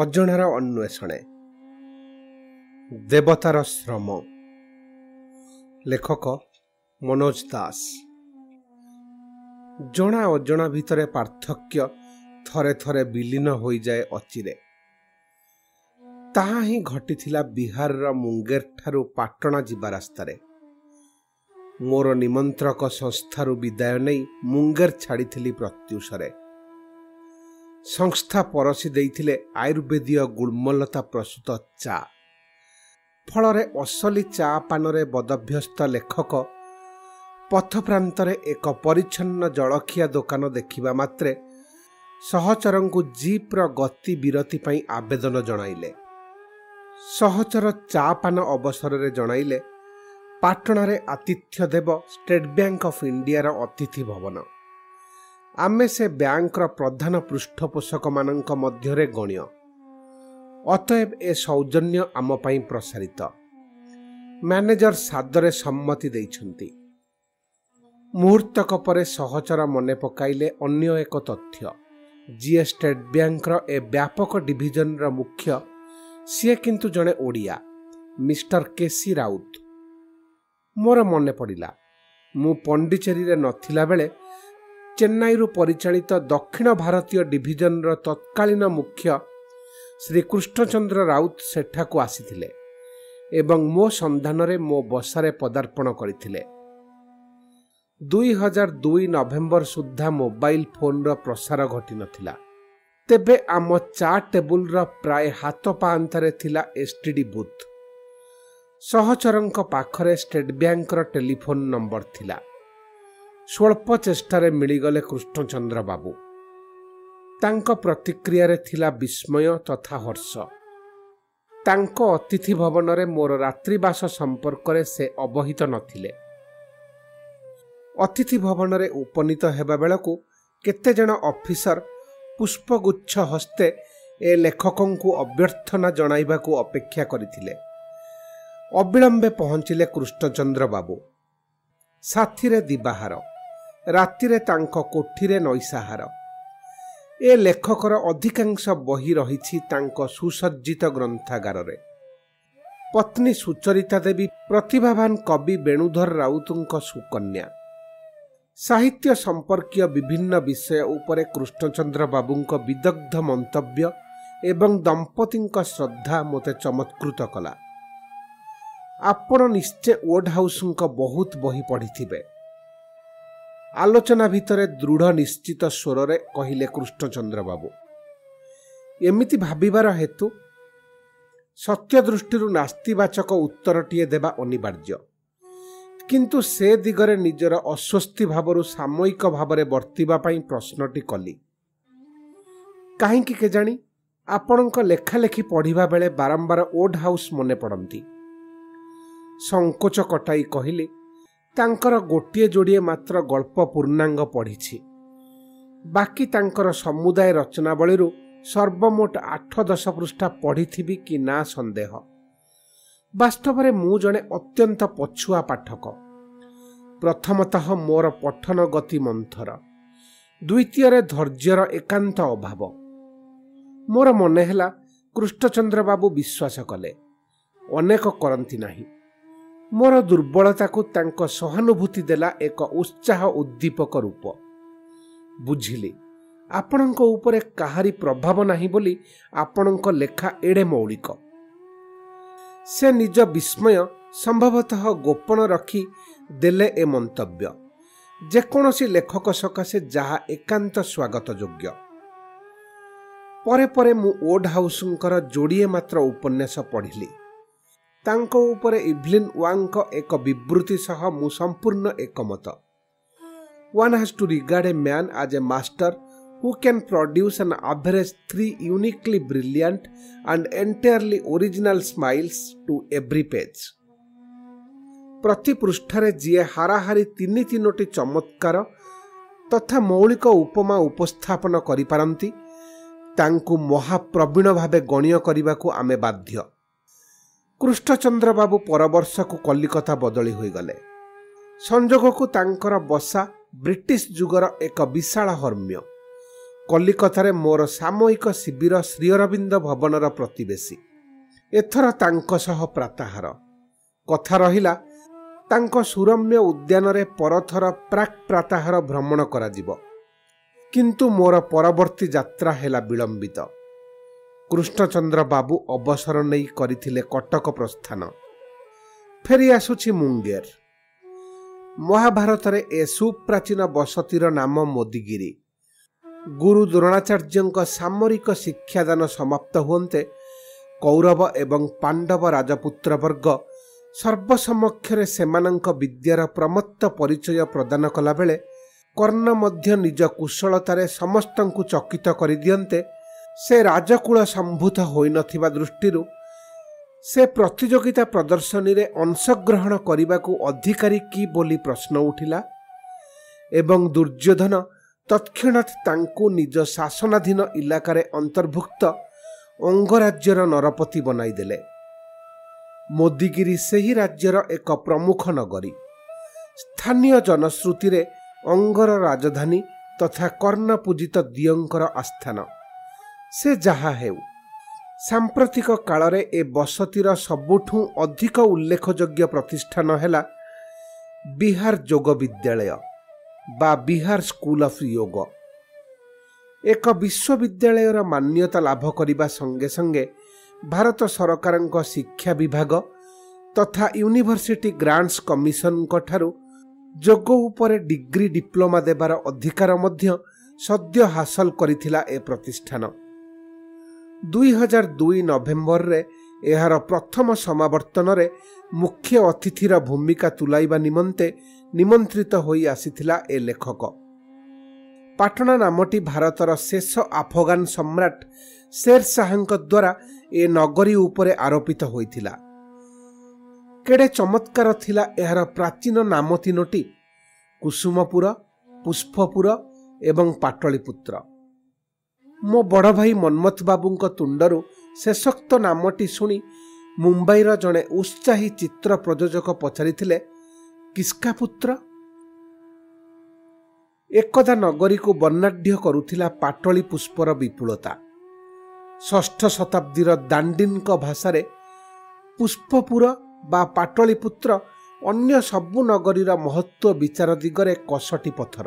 ଅଜଣାର ଅନ୍ୱେଷଣେ। ଦେବତାର ଶ୍ରମ। ଲେଖକ ମନୋଜ ଦାସ। ଜଣା ଅଜଣା ଭିତରେ ପାର୍ଥକ୍ୟ ଥରେ ଥରେ ବିଲୀନ ହୋଇଯାଏ ଅଚିରେ। ତାହା ହିଁ ଘଟିଥିଲା ବିହାରର ମୁଙ୍ଗେର ଠାରୁ ପାଟଣା ଯିବା ରାସ୍ତାରେ। ମୋର ନିମନ୍ତ୍ରକ ସଂସ୍ଥାରୁ ବିଦାୟ ନେଇ ମୁଙ୍ଗେର ଛାଡ଼ିଥିଲି ପ୍ରତ୍ୟୁଷରେ। ସଂସ୍ଥା ପରସି ଦେଇଥିଲେ ଆୟୁର୍ବେଦୀୟ ଗୁଳ୍ମଲତା ପ୍ରସୂତ ଚା। ଫଳରେ ଅସଲି ଚା ପାନରେ ବଦଭ୍ୟସ୍ତ ଲେଖକ ପଥପ୍ରାନ୍ତରେ ଏକ ପରିଚ୍ଛନ୍ନ ଜଳଖିଆ ଦୋକାନ ଦେଖିବା ମାତ୍ରେ ସହଚରଙ୍କୁ ଜିପ୍ର ଗତି ବିରତି ପାଇଁ ଆବେଦନ ଜଣାଇଲେ। ସହଚର ଚା ପାନ ଅବସରରେ ଜଣାଇଲେ ପାଟଣାରେ ଆତିଥ୍ୟ ଦେବ ଷ୍ଟେଟ୍ ବ୍ୟାଙ୍କ ଅଫ୍ ଇଣ୍ଡିଆର ଅତିଥି ଭବନ। ଆମେ ସେ ବ୍ୟାଙ୍କର ପ୍ରଧାନ ପୃଷ୍ଠପୋଷକମାନଙ୍କ ମଧ୍ୟରେ ଗଣ୍ୟ। ଅତଏବ ଏ ସୌଜନ୍ୟ ଆମ ପାଇଁ ପ୍ରସାରିତ। ମ୍ୟାନେଜର ସାଦରେ ସମ୍ମତି ଦେଇଛନ୍ତି। ମୁହୂର୍ତ୍ତକ ପରେ ସହଚର ମନେ ପକାଇଲେ ଅନ୍ୟ ଏକ ତଥ୍ୟ। ଯିଏ ଷ୍ଟେଟ୍ ବ୍ୟାଙ୍କର ଏ ବ୍ୟାପକ ଡିଭିଜନର ମୁଖ୍ୟ ସିଏ କିନ୍ତୁ ଜଣେ ଓଡ଼ିଆ ମିଷ୍ଟର କେସି ରାଉତ। ମୋର ମନେ ପଡ଼ିଲା ମୁଁ ପଣ୍ଡିଚେରୀରେ ନଥିଲା ବେଳେ ଚେନ୍ନାଇରୁ ପରିଚାଳିତ ଦକ୍ଷିଣ ଭାରତୀୟ ଡିଭିଜନର ତତ୍କାଳୀନ ମୁଖ୍ୟ ଶ୍ରୀ କୃଷ୍ଣଚନ୍ଦ୍ର ରାଉତ ସେଠାକୁ ଆସିଥିଲେ ଏବଂ ମୋ ସନ୍ଧାନରେ ମୋ ବସାରେ ପଦାର୍ପଣ କରିଥିଲେ। ଦୁଇ ହଜାର ଦୁଇ ନଭେମ୍ବର ସୁଦ୍ଧା ମୋବାଇଲ ଫୋନର ପ୍ରସାର ଘଟିନଥିଲା। ତେବେ ଆମ ଚା ଟେବୁଲର ପ୍ରାୟ ହାତ ପାଆନ୍ତାରେ ଥିଲା ଏସ୍ଟିଡି ବୁଥ୍। ସହଚରଙ୍କ ପାଖରେ ଷ୍ଟେଟ୍ ବ୍ୟାଙ୍କର ଟେଲିଫୋନ ନମ୍ବର ଥିଲା। ସ୍ୱଳ୍ପ ଚେଷ୍ଟାରେ ମିଳିଗଲେ କୃଷ୍ଣଚନ୍ଦ୍ର ବାବୁ ତାଙ୍କ ପ୍ରତିକ୍ରିୟାରେ ଥିଲା ବିସ୍ମୟ ତଥା ହର୍ଷ। ତାଙ୍କ ଅତିଥି ଭବନରେ ମୋର ରାତ୍ରିବାସ ସମ୍ପର୍କରେ ସେ ଅବହିତ ନଥିଲେ। ଅତିଥି ଭବନରେ ଉପନୀତ ହେବା ବେଳକୁ କେତେଜଣ ଅଫିସର ପୁଷ୍ପଗୁଚ୍ଛ ହସ୍ତେ ଏ ଲେଖକଙ୍କୁ ଅଭ୍ୟର୍ଥନା ଜଣାଇବାକୁ ଅପେକ୍ଷା କରିଥିଲେ। ଅବିଳମ୍ବେ ପହଞ୍ଚିଲେ କୃଷ୍ଣଚନ୍ଦ୍ର ବାବୁ ସାଥିରେ ଦିବାହାର। ରାତିରେ ତାଙ୍କ କୋଠିରେ ନୈସାହାର। ଏ ଲେଖକର ଅଧିକାଂଶ ବହି ରହିଛି ତାଙ୍କ ସୁସଜ୍ଜିତ ଗ୍ରନ୍ଥାଗାରରେ। ପତ୍ନୀ ସୁଚରିତା ଦେବୀ ପ୍ରତିଭାବାନ କବି ବେଣୁଧର ରାଉତଙ୍କ ସୁକନ୍ୟା। ସାହିତ୍ୟ ସମ୍ପର୍କୀୟ ବିଭିନ୍ନ ବିଷୟ ଉପରେ କୃଷ୍ଣଚନ୍ଦ୍ର ବାବୁଙ୍କ ବିଦଗ୍ଧ ମନ୍ତବ୍ୟ ଏବଂ ଦମ୍ପତିଙ୍କ ଶ୍ରଦ୍ଧା ମୋତେ ଚମତ୍କୃତ କଲା। ଆପଣ ନିଶ୍ଚୟ ଓଡ୍ ହାଉସଙ୍କ ବହୁତ ବହି ପଢ଼ିଥିବେ। ଆଲୋଚନା ଭିତରେ ଦୃଢ଼ ନିଶ୍ଚିତ ସ୍ୱରରେ କହିଲେ କୃଷ୍ଣଚନ୍ଦ୍ର ବାବୁ ଏମିତି ଭାବିବାର ହେତୁ ସତ୍ୟ ଦୃଷ୍ଟିରୁ ନାସ୍ତିବାଚକ ଉତ୍ତରଟିଏ ଦେବା ଅନିବାର୍ଯ୍ୟ। କିନ୍ତୁ ସେ ଦିଗରେ ନିଜର ଅସ୍ୱସ୍ତି ଭାବରୁ ସାମୟିକ ଭାବରେ ବର୍ତ୍ତିବା ପାଇଁ ପ୍ରଶ୍ନଟି କଲି। କାହିଁକି କେଜାଣି ଆପଣଙ୍କ ଲେଖାଲେଖି ପଢ଼ିବା ବେଳେ ବାରମ୍ବାର ଓଡ୍ ହାଉସ୍ ମନେ ପଡ଼ନ୍ତି ସଙ୍କୋଚ କଟାଇ କହିଲି ତାଙ୍କର ଗୋଟିଏ ଯୋଡ଼ିଏ ମାତ୍ର ଗଳ୍ପ ପୂର୍ଣ୍ଣାଙ୍ଗ ପଢ଼ିଛି। ବାକି ତାଙ୍କର ସମୁଦାୟ ରଚନାବଳୀରୁ ସର୍ବମୋଟ ଆଠ ଦଶ ପୃଷ୍ଠା ପଢ଼ିଥିବି କି ନା ସନ୍ଦେହ। ବାସ୍ତବରେ ମୁଁ ଜଣେ ଅତ୍ୟନ୍ତ ପଛୁଆ ପାଠକ। ପ୍ରଥମତଃ ମୋର ପଠନ ଗତି ମନ୍ଥର। ଦ୍ୱିତୀୟରେ ଧୈର୍ଯ୍ୟର ଏକାନ୍ତ ଅଭାବ। ମୋର ମନେ ହେଲା କୃଷ୍ଣଚନ୍ଦ୍ର ବାବୁ ବିଶ୍ୱାସ କଲେ। ଅନେକ କରନ୍ତି ନାହିଁ। ମୋର ଦୁର୍ବଳତାକୁ ତାଙ୍କ ସହାନୁଭୂତି ଦେଲା ଏକ ଉତ୍ସାହ ଉଦ୍ଦୀପକ ରୂପ। ବୁଝିଲି ଆପଣଙ୍କ ଉପରେ କାହାରି ପ୍ରଭାବ ନାହିଁ ବୋଲି ଆପଣଙ୍କ ଲେଖା ଏଡ଼େ ମୌଳିକ। ସେ ନିଜ ବିସ୍ମୟ ସମ୍ଭବତଃ ଗୋପନ ରଖି ଦେଲେ ଏ ମନ୍ତବ୍ୟ ଯେକୌଣସି ଲେଖକ ସକାଶେ ଯାହା ଏକାନ୍ତ ସ୍ୱାଗତ ଯୋଗ୍ୟ ପରେ ପରେ ମୁଁ ଓଡ୍ ହାଉସଙ୍କର ଯୋଡ଼ିଏ ମାତ୍ର ଉପନ୍ୟାସ ପଢ଼ିଲି। ତାଙ୍କ ଉପରେ ଇଭଲିନ୍ ୱାଙ୍କ ଏକ ବିବୃତ୍ତି ସହ ମୁଁ ସମ୍ପୂର୍ଣ୍ଣ ଏକମତ one has to regard a man as a master who can produce an average three uniquely brilliant and entirely original smiles to every page. ପ୍ରତି ପୃଷ୍ଠାରେ ଯିଏ ହାରାହାରି ତିନି ତିନୋଟି ଚମତ୍କାର ତଥା ମୌଳିକ ଉପମା ଉପସ୍ଥାପନ କରିପାରନ୍ତି ତାଙ୍କୁ ମହାପ୍ରବୀଣ ଭାବେ ଗଣ୍ୟ କରିବାକୁ ଆମେ ବାଧ୍ୟ କୃଷ୍ଣଚନ୍ଦ୍ର ବାବୁ ପରବର୍ଷକୁ କଲିକତା ବଦଳି ହୋଇଗଲେ। ସଂଯୋଗକୁ ତାଙ୍କର ବସା ବ୍ରିଟିଶ ଯୁଗର ଏକ ବିଶାଳ ହର୍ମ୍ୟ। କଲିକତାରେ ମୋର ସାମୟିକ ଶିବିର ଶ୍ରୀଅରବିନ୍ଦ ଭବନର ପ୍ରତିବେଶୀ। ଏଥର ତାଙ୍କ ସହ ପ୍ରାତାହାର। କଥା ରହିଲା ତାଙ୍କ ସୁରମ୍ୟ ଉଦ୍ୟାନରେ ପରଥର ପ୍ରାକ୍ ପ୍ରାତାହାର ଭ୍ରମଣ କରାଯିବ। କିନ୍ତୁ ମୋର ପରବର୍ତ୍ତୀ ଯାତ୍ରା ହେଲା ବିଳମ୍ବିତ। କୃଷ୍ଣଚନ୍ଦ୍ର ବାବୁ ଅବସର ନେଇ କରିଥିଲେ କଟକ ପ୍ରସ୍ଥାନ। ଫେରି ଆସୁଛି ମୁଙ୍ଗେର। ମହାଭାରତରେ ଏ ସୁପ୍ରାଚୀନ ବସତିର ନାମ ମୋଦିଗିରି। ଗୁରୁ ଦ୍ରୋଣାଚାର୍ଯ୍ୟଙ୍କ ସାମରିକ ଶିକ୍ଷାଦାନ ସମାପ୍ତ ହୁଅନ୍ତେ କୌରବ ଏବଂ ପାଣ୍ଡବ ରାଜପୁତ୍ର ବର୍ଗ ସର୍ବସମକ୍ଷରେ ସେମାନଙ୍କ ବିଦ୍ୟାର ପ୍ରମତ୍ତ ପରିଚୟ ପ୍ରଦାନ କଲାବେଳେ କର୍ଣ୍ଣ ମଧ୍ୟ ନିଜ କୁଶଳତାରେ ସମସ୍ତଙ୍କୁ ଚକିତ କରିଦିଅନ୍ତେ ସେ ରାଜକୂଳ ସମ୍ଭୂତ ହୋଇନଥିବା ଦୃଷ୍ଟିରୁ ସେ ପ୍ରତିଯୋଗିତା ପ୍ରଦର୍ଶନୀରେ ଅଂଶଗ୍ରହଣ କରିବାକୁ ଅଧିକାରୀ କି ବୋଲି ପ୍ରଶ୍ନ ଉଠିଲା ଏବଂ ଦୁର୍ଯ୍ୟୋଧନ ତତ୍କ୍ଷଣାତ୍ ତାଙ୍କୁ ନିଜ ଶାସନାଧୀନ ଇଲାକାରେ ଅନ୍ତର୍ଭୁକ୍ତ ଅଙ୍ଗରାଜ୍ୟର ନରପତି ବନାଇଦେଲେ। ମୋଦିଗିରି ସେହି ରାଜ୍ୟର ଏକ ପ୍ରମୁଖ ନଗରୀ। ସ୍ଥାନୀୟ ଜନଶ୍ରୁତିରେ ଅଙ୍ଗର ରାଜଧାନୀ ତଥା କର୍ଣ୍ଣ ପୂଜିତ ଦିଅଙ୍କର ଆସ୍ଥାନ। ସେ ଯାହା ହେଉ ସାମ୍ପ୍ରତିକ କାଳରେ ଏ ବସତିର ସବୁଠୁ ଅଧିକ ଉଲ୍ଲେଖଯୋଗ୍ୟ ପ୍ରତିଷ୍ଠାନ ହେଲା ବିହାର ଯୋଗ ବିଦ୍ୟାଳୟ ବା ବିହାର ସ୍କୁଲ ଅଫ୍ ୟୋଗ। ଏକ ବିଶ୍ୱବିଦ୍ୟାଳୟର ମାନ୍ୟତା ଲାଭ କରିବା ସଙ୍ଗେ ସଙ୍ଗେ ଭାରତ ସରକାରଙ୍କ ଶିକ୍ଷା ବିଭାଗ ତଥା ୟୁନିଭର୍ସିଟି ଗ୍ରାଣ୍ଟସ୍ କମିଶନଙ୍କ ଠାରୁ ଯୋଗ ଉପରେ ଡିଗ୍ରୀ ଡିପ୍ଲୋମା ଦେବାର ଅଧିକାର ମଧ୍ୟ ସଦ୍ୟ ହାସଲ କରିଥିଲା ଏ ପ୍ରତିଷ୍ଠାନ। ଦୁଇ ହଜାର ଦୁଇ ନଭେମ୍ବରରେ ଏହାର ପ୍ରଥମ ସମାବର୍ତ୍ତନରେ ମୁଖ୍ୟ ଅତିଥିର ଭୂମିକା ତୁଲାଇବା ନିମନ୍ତେ ନିମନ୍ତ୍ରିତ ହୋଇ ଆସିଥିଲା ଏ ଲେଖକ। ପାଟଣା ନାମଟି ଭାରତର ଶେଷ ଆଫଗାନ ସମ୍ରାଟ ଶେର ଶାହାଙ୍କ ଦ୍ୱାରା ଏ ନଗରୀ ଉପରେ ଆରୋପିତ ହୋଇଥିଲା। କେଡ଼େ ଚମତ୍କାର ଥିଲା ଏହାର ପ୍ରାଚୀନ ନାମ ତିନୋଟି କୁସୁମପୁର ପୁଷ୍ପପୁର ଏବଂ ପାଟଳିପୁତ୍ର। ମୋ ବଡ଼ ଭାଇ ମନ୍ମଥ ବାବୁଙ୍କ ତୁଣ୍ଡରୁ ଶେଷୋକ୍ତ ନାମଟି ଶୁଣି ମୁମ୍ବାଇର ଜଣେ ଉତ୍ସାହୀ ଚିତ୍ର ପ୍ରଯୋଜକ ପଚାରିଥିଲେ କିସ୍କା ପୁତ୍ର? ଏକଦା ନଗରୀକୁ ବର୍ଣ୍ଣାଢ୍ୟ କରୁଥିଲା ପାଟଳି ପୁଷ୍ପର ବିପୁଳତା। ଷଷ୍ଠ ଶତାବ୍ଦୀର ଦାଣ୍ଡିନ୍ଙ୍କ ଭାଷାରେ ପୁଷ୍ପପୁର ବା ପାଟଳିପୁତ୍ର ଅନ୍ୟ ସବୁ ନଗରୀର ମହତ୍ଵ ବିଚାର ଦିଗରେ କଷଟି ପଥର।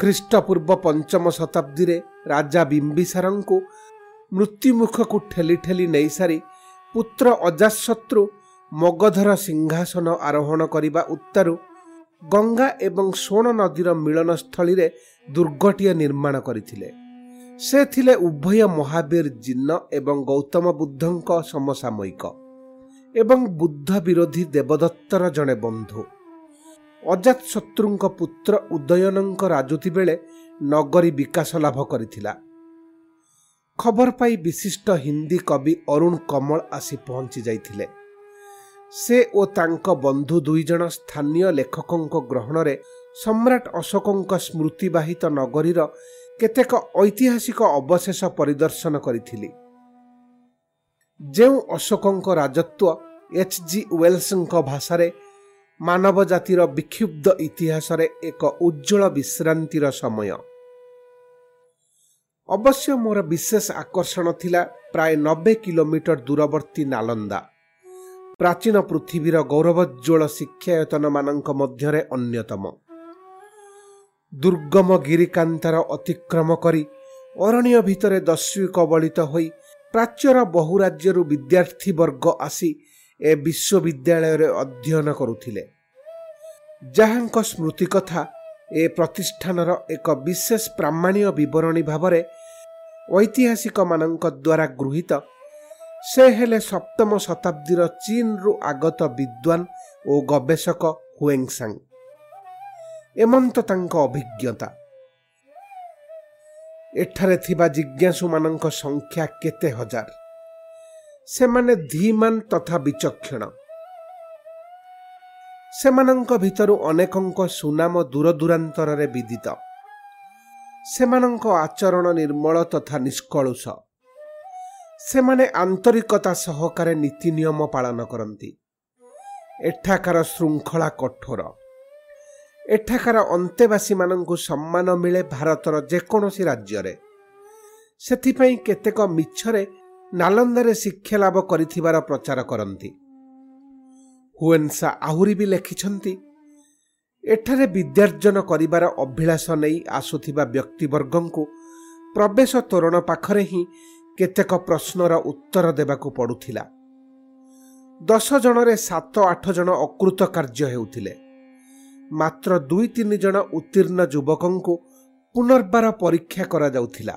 ଖ୍ରୀଷ୍ଟପୂର୍ବ ପଞ୍ଚମ ଶତାବ୍ଦୀରେ ରାଜା ବିମ୍ବିସାରଙ୍କୁ ମୃତ୍ୟୁମୁଖକୁ ଠେଲି ଠେଲି ନେଇସାରି ପୁତ୍ର ଅଜାଶତ୍ରୁ ମଗଧର ସିଂହାସନ ଆରୋହଣ କରିବା ଉତ୍ତାରୁ ଗଙ୍ଗା ଏବଂ ସୋଣ ନଦୀର ମିଳନସ୍ଥଳୀରେ ଦୁର୍ଗଟିଏ ନିର୍ମାଣ କରିଥିଲେ। ସେ ଥିଲେ ଉଭୟ ମହାବୀର ଜିନ୍ନ ଏବଂ ଗୌତମ ବୁଦ୍ଧଙ୍କ ସମସାମୟିକ ଏବଂ ବୁଦ୍ଧ ବିରୋଧୀ ଦେବଦତ୍ତର ଜଣେ ବନ୍ଧୁ। ଅଜାତଶତ୍ରୁଙ୍କ ପୁତ୍ର ଉଦୟନଙ୍କ ରାଜୁତି ବେଳେ ନଗରୀ ବିକାଶ ଲାଭ କରିଥିଲା। ଖବର ପାଇ ବିଶିଷ୍ଟ ହିନ୍ଦୀ କବି ଅରୁଣ କମଳ ଆସି ପହଞ୍ଚି ଯାଇଥିଲେ। ସେ ଓ ତାଙ୍କ ବନ୍ଧୁ ଦୁଇଜଣ ସ୍ଥାନୀୟ ଲେଖକଙ୍କ ଗ୍ରହଣରେ ସମ୍ରାଟ ଅଶୋକଙ୍କ ସ୍ମୃତିବାହିତ ନଗରୀର କେତେକ ଐତିହାସିକ ଅବଶେଷ ପରିଦର୍ଶନ କରିଥିଲି। ଯେଉଁ ଅଶୋକଙ୍କ ରାଜତ୍ୱ ଏଚ୍ ଜି ୱେଲ୍ସଙ୍କ ଭାଷାରେ ମାନବ ଜାତିର ବିକ୍ଷୁବ୍ଧ ଇତିହାସରେ ଏକ ଉଜ୍ଜଳ ବିଶ୍ରାନ୍ତିର ସମୟ। ଅବଶ୍ୟ ମୋର ବିଶେଷ ଆକର୍ଷଣ ଥିଲା ପ୍ରାୟ ନବେ କିଲୋମିଟର ଦୂରବର୍ତ୍ତୀ ନାଲନ୍ଦା। ପ୍ରାଚୀନ ପୃଥିବୀର ଗୌରବୋଜ୍ୱଳ ଶିକ୍ଷାୟତନମାନଙ୍କ ମଧ୍ୟରେ ଅନ୍ୟତମ। ଦୁର୍ଗମ ଗିରିକାନ୍ତର ଅତିକ୍ରମ କରି ଅରଣ୍ୟ ଭିତରେ ଦସ୍ୟୁ କବଳିତ ହୋଇ ପ୍ରାଚ୍ୟର ବହୁ ରାଜ୍ୟରୁ ବିଦ୍ୟାର୍ଥୀ ବର୍ଗ ଆସି ଏ ବିଶ୍ୱବିଦ୍ୟାଳୟରେ ଅଧ୍ୟୟନ କରୁଥିଲେ। ଯାହାଙ୍କ ସ୍ମୃତି କଥା ଏ ପ୍ରତିଷ୍ଠାନର ଏକ ବିଶେଷ ପ୍ରାମାଣୀୟ ବିବରଣୀ ଭାବରେ ଐତିହାସିକମାନଙ୍କ ଦ୍ୱାରା ଗୃହୀତ ସେ ହେଲେ ସପ୍ତମ ଶତାବ୍ଦୀର ଚୀନରୁ ଆଗତ ବିଦ୍ୱାନ ଓ ଗବେଷକ ହୁଏଙ୍ଗସାଙ୍ଗ। ଏମନ୍ତ ତାଙ୍କ ଅଭିଜ୍ଞତା। ଏଠାରେ ଥିବା ଜିଜ୍ଞାସୁମାନଙ୍କ ସଂଖ୍ୟା କେତେ ହଜାର? ସେମାନେ ଧୀମାନ ତଥା ବିଚକ୍ଷଣ। ସେମାନଙ୍କ ଭିତରୁ ଅନେକଙ୍କ ସୁନାମ ଦୂରଦୂରାନ୍ତରରେ ବିଦିତ। ସେମାନଙ୍କ ଆଚରଣ ନିର୍ମଳ ତଥା ନିଷ୍କଳୁଷ। ସେମାନେ ଆନ୍ତରିକତା ସହକାରେ ନୀତି ନିୟମ ପାଳନ କରନ୍ତି। ଏଠାକାର ଶୃଙ୍ଖଳା କଠୋର। ଏଠାକାର ଅନ୍ତେବାସୀମାନଙ୍କୁ ସମ୍ମାନ ମିଳେ ଭାରତର ଯେକୌଣସି ରାଜ୍ୟରେ। ସେଥିପାଇଁ କେତେକ ମିଛରେ ନାଲନ୍ଦାରେ ଶିକ୍ଷା ଲାଭ କରିଥିବାର ପ୍ରଚାର କରନ୍ତି। ହୁଏନ୍ସା ଆହୁରି ବି ଲେଖିଛନ୍ତି ଏଠାରେ ବିଦ୍ୟାର୍ଜନ କରିବାର ଅଭିଳାଷ ନେଇ ଆସୁଥିବା ବ୍ୟକ୍ତିବର୍ଗଙ୍କୁ ପ୍ରବେଶ ତୋରଣ ପାଖରେ ହିଁ କେତେକ ପ୍ରଶ୍ନର ଉତ୍ତର ଦେବାକୁ ପଡ଼ୁଥିଲା। ଦଶ ଜଣରେ ସାତ ଆଠ ଜଣ ଅକୃତ କାର୍ଯ୍ୟ ହେଉଥିଲେ। ମାତ୍ର ଦୁଇ ତିନି ଜଣ ଉତ୍ତୀର୍ଣ୍ଣ ଯୁବକଙ୍କୁ ପୁନର୍ବାର ପରୀକ୍ଷା କରାଯାଉଥିଲା।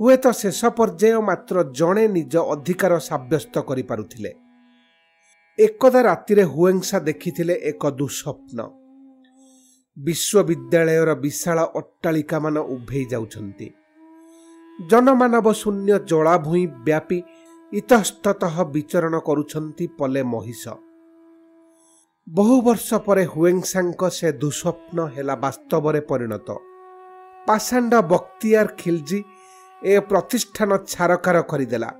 ହୁଏତ ଶେଷ ପର୍ଯ୍ୟାୟ ମାତ୍ର ଜଣେ ନିଜ ଅଧିକାର ସାବ୍ୟସ୍ତ କରିପାରୁଥିଲେ। ଏକଦା ରାତିରେ ହୁଏଂସା ଦେଖିଥିଲେ ଏକ ଦୁଃସ୍ୱପ୍ନ। ବିଶ୍ୱବିଦ୍ୟାଳୟର ବିଶାଳ ଅଟ୍ଟାଳିକାମାନ ଉଭେଇ ଯାଉଛନ୍ତି। ଜନମାନବ ଶୂନ୍ୟ ଜଳାଭୂଇଁ ବ୍ୟାପୀ ଇତସ୍ତତଃ ବିଚରଣ କରୁଛନ୍ତି ପଲେ ମହିଷ। ବହୁ ବର୍ଷ ପରେ ହୁଏଂସାଙ୍କ ସେ ଦୁଃସ୍ୱପ୍ନ ହେଲା ବାସ୍ତବରେ ପରିଣତ। ପାଷାଣ୍ଡ ବକ୍ତିଆର ଖିଲଜି ଏ ପ୍ରତିଷ୍ଠାନ ଛାରକାର କରିଦେଲା।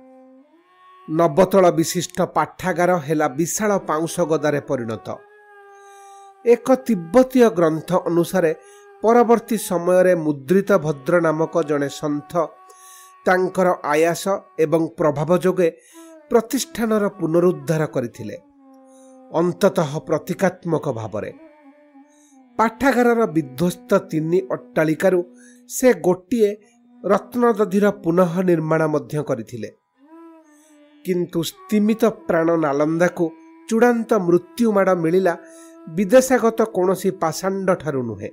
ନବତଳ ବିଶିଷ୍ଟ ପାଠାଗାର ହେଲା ବିଶାଳ ପାଉଁଶ ଗଦାରେ ପରିଣତ। ଏକ ତିବ୍ବତୀୟ ଗ୍ରନ୍ଥ ଅନୁସାରେ ପରବର୍ତ୍ତୀ ସମୟରେ ମୁଦ୍ରିତ ଭଦ୍ର ନାମକ ଜଣେ ସନ୍ଥ ତାଙ୍କର ଆୟାସ ଏବଂ ପ୍ରଭାବ ଯୋଗେ ପ୍ରତିଷ୍ଠାନର ପୁନରୁଦ୍ଧାର କରିଥିଲେ ଅନ୍ତତଃ ପ୍ରତୀକାତ୍ମକ ଭାବରେ। ପାଠାଗାରର ବିଧ୍ୱସ୍ତ ତିନି ଅଟ୍ଟାଳିକାରୁ ସେ ଗୋଟିଏ ରତ୍ନଦଧିର ପୁନଃ ନିର୍ମାଣ ମଧ୍ୟ କରିଥିଲେ। କିନ୍ତୁ ସ୍ତିମିତ ପ୍ରାଣ ନାଲନ୍ଦାକୁ ଚୂଡ଼ାନ୍ତ ମୃତ୍ୟୁମାଡ଼ ମିଳିଲା ବିଦେଶାଗତ କୌଣସି ପାଷାଣ୍ଡଠାରୁ ନୁହେଁ।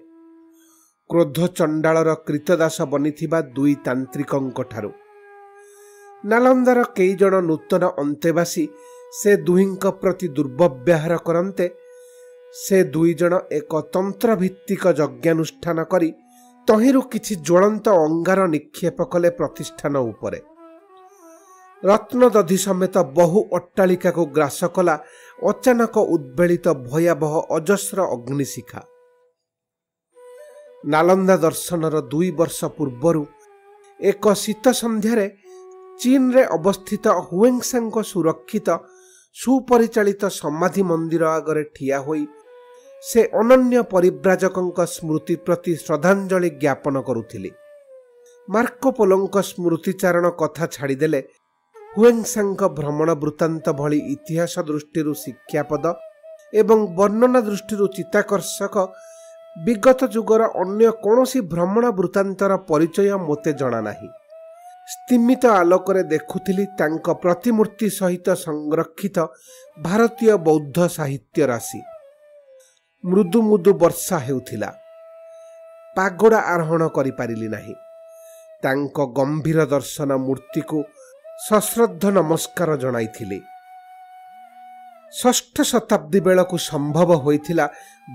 କ୍ରୋଧ ଚଣ୍ଡାଳର କ୍ରୀତଦାସ ବନିଥିବା ଦୁଇ ତାନ୍ତ୍ରିକଙ୍କଠାରୁ। ନାଲନ୍ଦାର କେଇ ଜଣ ନୂତନ ଅନ୍ତେବାସୀ ସେ ଦୁହିଁଙ୍କ ପ୍ରତି ଦୁର୍ବ୍ୟବହାର କରନ୍ତେ ସେ ଦୁଇ ଜଣ ଏକ ତନ୍ତ୍ରଭିତ୍ତିକ ଯଜ୍ଞାନୁଷ୍ଠାନ କରି ତହିଁରୁ କିଛି ଜ୍ୱଳନ୍ତ ଅଙ୍ଗାର ନିକ୍ଷେପ କଲେ ପ୍ରତିଷ୍ଠାନ ଉପରେ। ରତ୍ନଦଧି ସମେତ ବହୁ ଅଟ୍ଟାଳିକାକୁ ଗ୍ରାସ କଲା ଅଚାନକ ଉଦ୍ବେଳିତ ଭୟାବହ ଅଜସ୍ର ଅଗ୍ନିଶିଖା। ନାଲନ୍ଦା ଦର୍ଶନର ଦୁଇ ବର୍ଷ ପୂର୍ବରୁ ଏକ ଶୀତ ସନ୍ଧ୍ୟାରେ ଚୀନରେ ଅବସ୍ଥିତ ହୁଏଙ୍ଗସାଙ୍କ ସୁରକ୍ଷିତ ସୁପରିଚାଳିତ ସମାଧି ମନ୍ଦିର ଆଗରେ ଠିଆ ହୋଇ ସେ ଅନନ୍ୟ ପରିବ୍ରାଜକଙ୍କ ସ୍ମୃତି ପ୍ରତି ଶ୍ରଦ୍ଧାଞ୍ଜଳି ଜ୍ଞାପନ କରୁଥିଲି। ମାର୍କୋପୋଲୋଙ୍କ ସ୍ମୃତିଚାରଣ କଥା ଛାଡ଼ିଦେଲେ ହୁଏଙ୍ଗସାଙ୍କ ଭ୍ରମଣ ବୃତ୍ତାନ୍ତ ଭଳି ଇତିହାସ ଦୃଷ୍ଟିରୁ ଶିକ୍ଷାପଦ ଏବଂ ବର୍ଣ୍ଣନା ଦୃଷ୍ଟିରୁ ଚିତ୍ତାକର୍ଷକ ବିଗତ ଯୁଗର ଅନ୍ୟ କୌଣସି ଭ୍ରମଣ ବୃତ୍ତାନ୍ତର ପରିଚୟ ମୋତେ ଜଣାନାହିଁ ସ୍ତିମିତ ଆଲୋକରେ ଦେଖୁଥିଲି ତାଙ୍କ ପ୍ରତିମୂର୍ତ୍ତି ସହିତ ସଂରକ୍ଷିତ ଭାରତୀୟ ବୌଦ୍ଧ ସାହିତ୍ୟ ରାଶି। ମୃଦୁ ମୃଦୁ ବର୍ଷା ହେଉଥିଲା। ପାଗୋଡ଼ା ଆରୋହଣ କରିପାରିଲି ନାହିଁ। ତାଙ୍କ ଗମ୍ଭୀର ଦର୍ଶନ ମୂର୍ତ୍ତିକୁ ସଶ୍ରଦ୍ଧ ନମସ୍କାର ଜଣାଇଥିଲି। ଷଷ୍ଠ ଶତାବ୍ଦୀ ବେଳକୁ ସମ୍ଭବ ହୋଇଥିଲା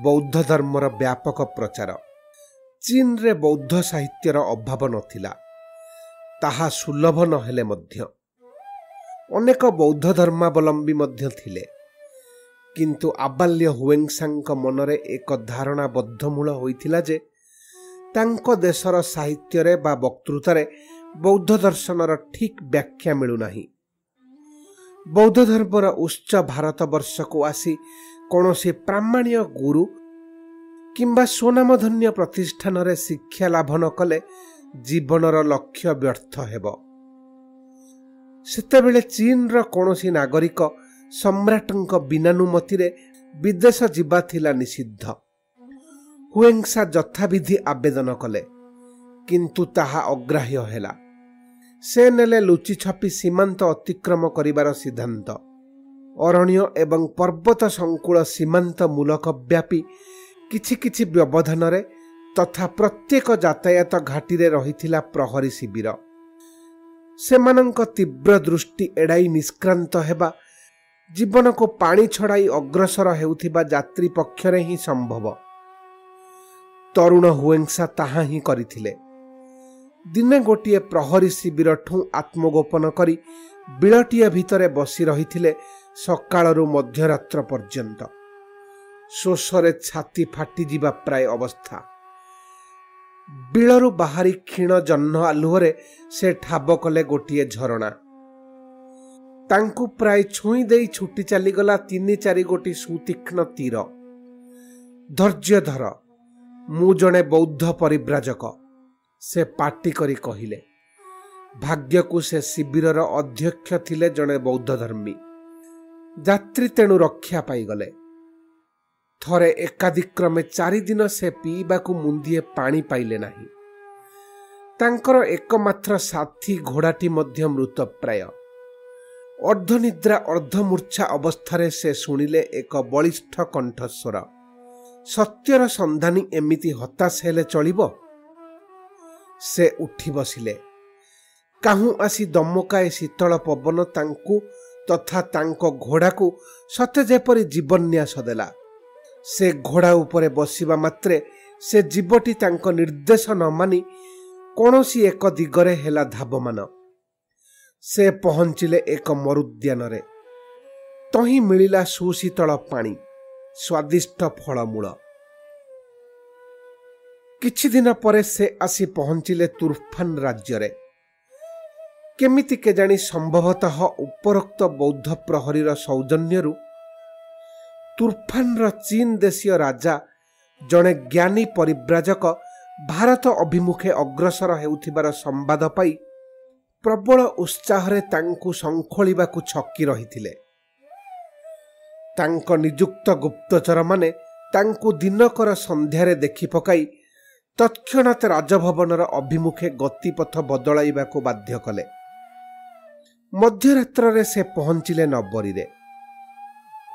ବୌଦ୍ଧ ଧର୍ମର ବ୍ୟାପକ ପ୍ରଚାର। ଚୀନରେ ବୌଦ୍ଧ ସାହିତ୍ୟର ଅଭାବ ନଥିଲା। ତାହା ସୁଲଭ ନହେଲେ ମଧ୍ୟ। ଅନେକ ବୌଦ୍ଧ ଧର୍ମାବଲମ୍ବୀ ମଧ୍ୟ ଥିଲେ। କିନ୍ତୁ ଆବାଲ୍ୟ ହୁଏଙ୍ଗସାଙ୍କ ମନରେ ଏକ ଧାରଣା ବଦ୍ଧମୂଳ ହୋଇଥିଲା ଯେ ତାଙ୍କ ଦେଶର ସାହିତ୍ୟରେ ବା ବକ୍ତୃତାରେ ବୌଦ୍ଧ ଦର୍ଶନର ଠିକ୍ ବ୍ୟାଖ୍ୟା ମିଳୁନାହିଁ। ବୌଦ୍ଧ ଧର୍ମର ଉଚ୍ଚ ଭାରତବର୍ଷକୁ ଆସି କୌଣସି ପ୍ରାମାଣ୍ୟ ଗୁରୁ କିମ୍ବା ସ୍ୱନାମଧନ୍ୟ ପ୍ରତିଷ୍ଠାନରେ ଶିକ୍ଷା ଲାଭ ନ କଲେ ଜୀବନର ଲକ୍ଷ୍ୟ ବ୍ୟର୍ଥ ହେବ। ସେତେବେଳେ ଚୀନର କୌଣସି ନାଗରିକ ସମ୍ରାଟଙ୍କ ବିନାନୁମତିରେ ବିଦେଶ ଯିବା ଥିଲା ନିଷିଦ୍ଧ। ହୁଏଙ୍ଗସା ଯଥାବିଧି ଆବେଦନ କଲେ। କିନ୍ତୁ ତାହା ଅଗ୍ରାହ୍ୟ ହେଲା। ସେ ନେଲେ ଲୁଚି ଛପି ସୀମାନ୍ତ ଅତିକ୍ରମ କରିବାର ସିଦ୍ଧାନ୍ତ। ଅରଣ୍ୟ ଏବଂ ପର୍ବତ ସଙ୍କୁଳ ସୀମାନ୍ତ ମୂଲକ ବ୍ୟାପୀ କିଛି କିଛି ବ୍ୟବଧାନରେ ତଥା ପ୍ରତ୍ୟେକ ଯାତାୟାତ ଘାଟିରେ ରହିଥିଲା ପ୍ରହରୀ ଶିବିର। ସେମାନଙ୍କ ତୀବ୍ର ଦୃଷ୍ଟି ଏଡ଼ାଇ ନିଷ୍କ୍ରାନ୍ତ ହେବା ଜୀବନକୁ ପାଣି ଛଡ଼ାଇ ଅଗ୍ରସର ହେଉଥିବା ଯାତ୍ରୀ ପକ୍ଷରେ ହିଁ ସମ୍ଭବ। ତରୁଣ ହୁଏଂସା ତାହା ହିଁ କରିଥିଲେ। ଦିନେ ଗୋଟିଏ ପ୍ରହରୀ ଶିବିରଠୁ ଆତ୍ମଗୋପନ କରି ବିଳଟିଆ ଭିତରେ ବସି ରହିଥିଲେ ସକାଳରୁ ମଧ୍ୟରାତ୍ର ପର୍ଯ୍ୟନ୍ତ। ଶୋଷରେ ଛାତି ଫାଟିଯିବା ପ୍ରାୟ ଅବସ୍ଥା। ବିଳରୁ ବାହାରି କ୍ଷୀଣ ଜହ୍ନ ଆଲୁଅରେ ସେ ଠାବ କଲେ ଗୋଟିଏ ଝରଣା। ତାଙ୍କୁ ପ୍ରାୟ ଛୁଇଁ ଦେଇ ଛୁଟି ଚାଲିଗଲା ତିନି ଚାରି ଗୋଟି ସୁତୀକ୍ଷ୍ଣ ତୀର। ଧୈର୍ଯ୍ୟ ଧର ମୁଁ ଜଣେ ବୌଦ୍ଧ ପରିବ୍ରାଜକ। ସେ ପାଟି କରି କହିଲେ ଭାଗ୍ୟକୁ ସେ ଶିବିରର ଅଧ୍ୟକ୍ଷ ଥିଲେ ଜଣେ ବୌଦ୍ଧ ଧର୍ମୀ। ଯାତ୍ରୀ ତେଣୁ ରକ୍ଷା ପାଇଗଲେ। ଥରେ ଏକାଧିକ୍ରମେ ଚାରିଦିନ ସେ ପିଇବାକୁ ମୁନ୍ଦିଏ ପାଣି ପାଇଲେ ନାହିଁ। ତାଙ୍କର ଏକମାତ୍ର ସାଥୀ ଘୋଡ଼ାଟି ମଧ୍ୟ ମୃତପ୍ରାୟ। ଅର୍ଦ୍ଧନିଦ୍ରା ଅର୍ଦ୍ଧମୂର୍ଚ୍ଛା ଅବସ୍ଥାରେ ସେ ଶୁଣିଲେ ଏକ ବଳିଷ୍ଠ କଣ୍ଠସ୍ୱର ସତ୍ୟର ସନ୍ଧାନୀ ଏମିତି ହତାଶ ହେଲେ ଚଳିବ? ସେ ଉଠି ବସିଲେ। କାହୁଁ ଆସି ଦମକାଏ ଶୀତଳ ପବନ ତାଙ୍କୁ ତଥା ତାଙ୍କ ଘୋଡ଼ାକୁ ସତେ ଯେପରି ଜୀବନ୍ୟାସ ଦେଲା। ସେ ଘୋଡ଼ା ଉପରେ ବସିବା ମାତ୍ରେ ସେ ଜୀବଟି ତାଙ୍କ ନିର୍ଦ୍ଦେଶ ନ ମାନି କୌଣସି ଏକ ଦିଗରେ ହେଲା ଧାବମାନ। ସେ ପହଞ୍ଚିଲେ ଏକ ମରୁଦ୍ୟାନରେ। ତହିଁ ମିଳିଲା ସୁଶୀତଳ ପାଣି ସ୍ୱାଦିଷ୍ଟ ଫଳମୂଳ। କିଛି ଦିନ ପରେ ସେ ଆସି ପହଞ୍ଚିଲେ ତୁର୍ଫାନ ରାଜ୍ୟରେ। କେମିତି କେଜାଣି ସମ୍ଭବତଃ ଉପରୋକ୍ତ ବୌଦ୍ଧ ପ୍ରହରୀର ସୌଜନ୍ୟରୁ ତୁର୍ଫାନର ଚୀନ ଦେଶୀୟ ରାଜା ଜଣେ ଜ୍ଞାନୀ ପରିବ୍ରାଜକ ଭାରତ ଅଭିମୁଖେ ଅଗ୍ରସର ହେଉଥିବାର ସମ୍ବାଦ ପାଇ ପ୍ରବଳ ଉତ୍ସାହରେ ତାଙ୍କୁ ଶଙ୍ଖୋଳିବାକୁ ଛକି ରହିଥିଲେ। ତାଙ୍କ ନିଯୁକ୍ତ ଗୁପ୍ତଚରମାନେ ତାଙ୍କୁ ଦିନକର ସନ୍ଧ୍ୟାରେ ଦେଖି ପକାଇ ତତ୍କ୍ଷଣାତ୍ ରାଜଭବନର ଅଭିମୁଖେ ଗତିପଥ ବଦଳାଇବାକୁ ବାଧ୍ୟ କଲେ। ମଧ୍ୟରାତ୍ରରେ ସେ ପହଞ୍ଚିଲେ ନବରୀରେ।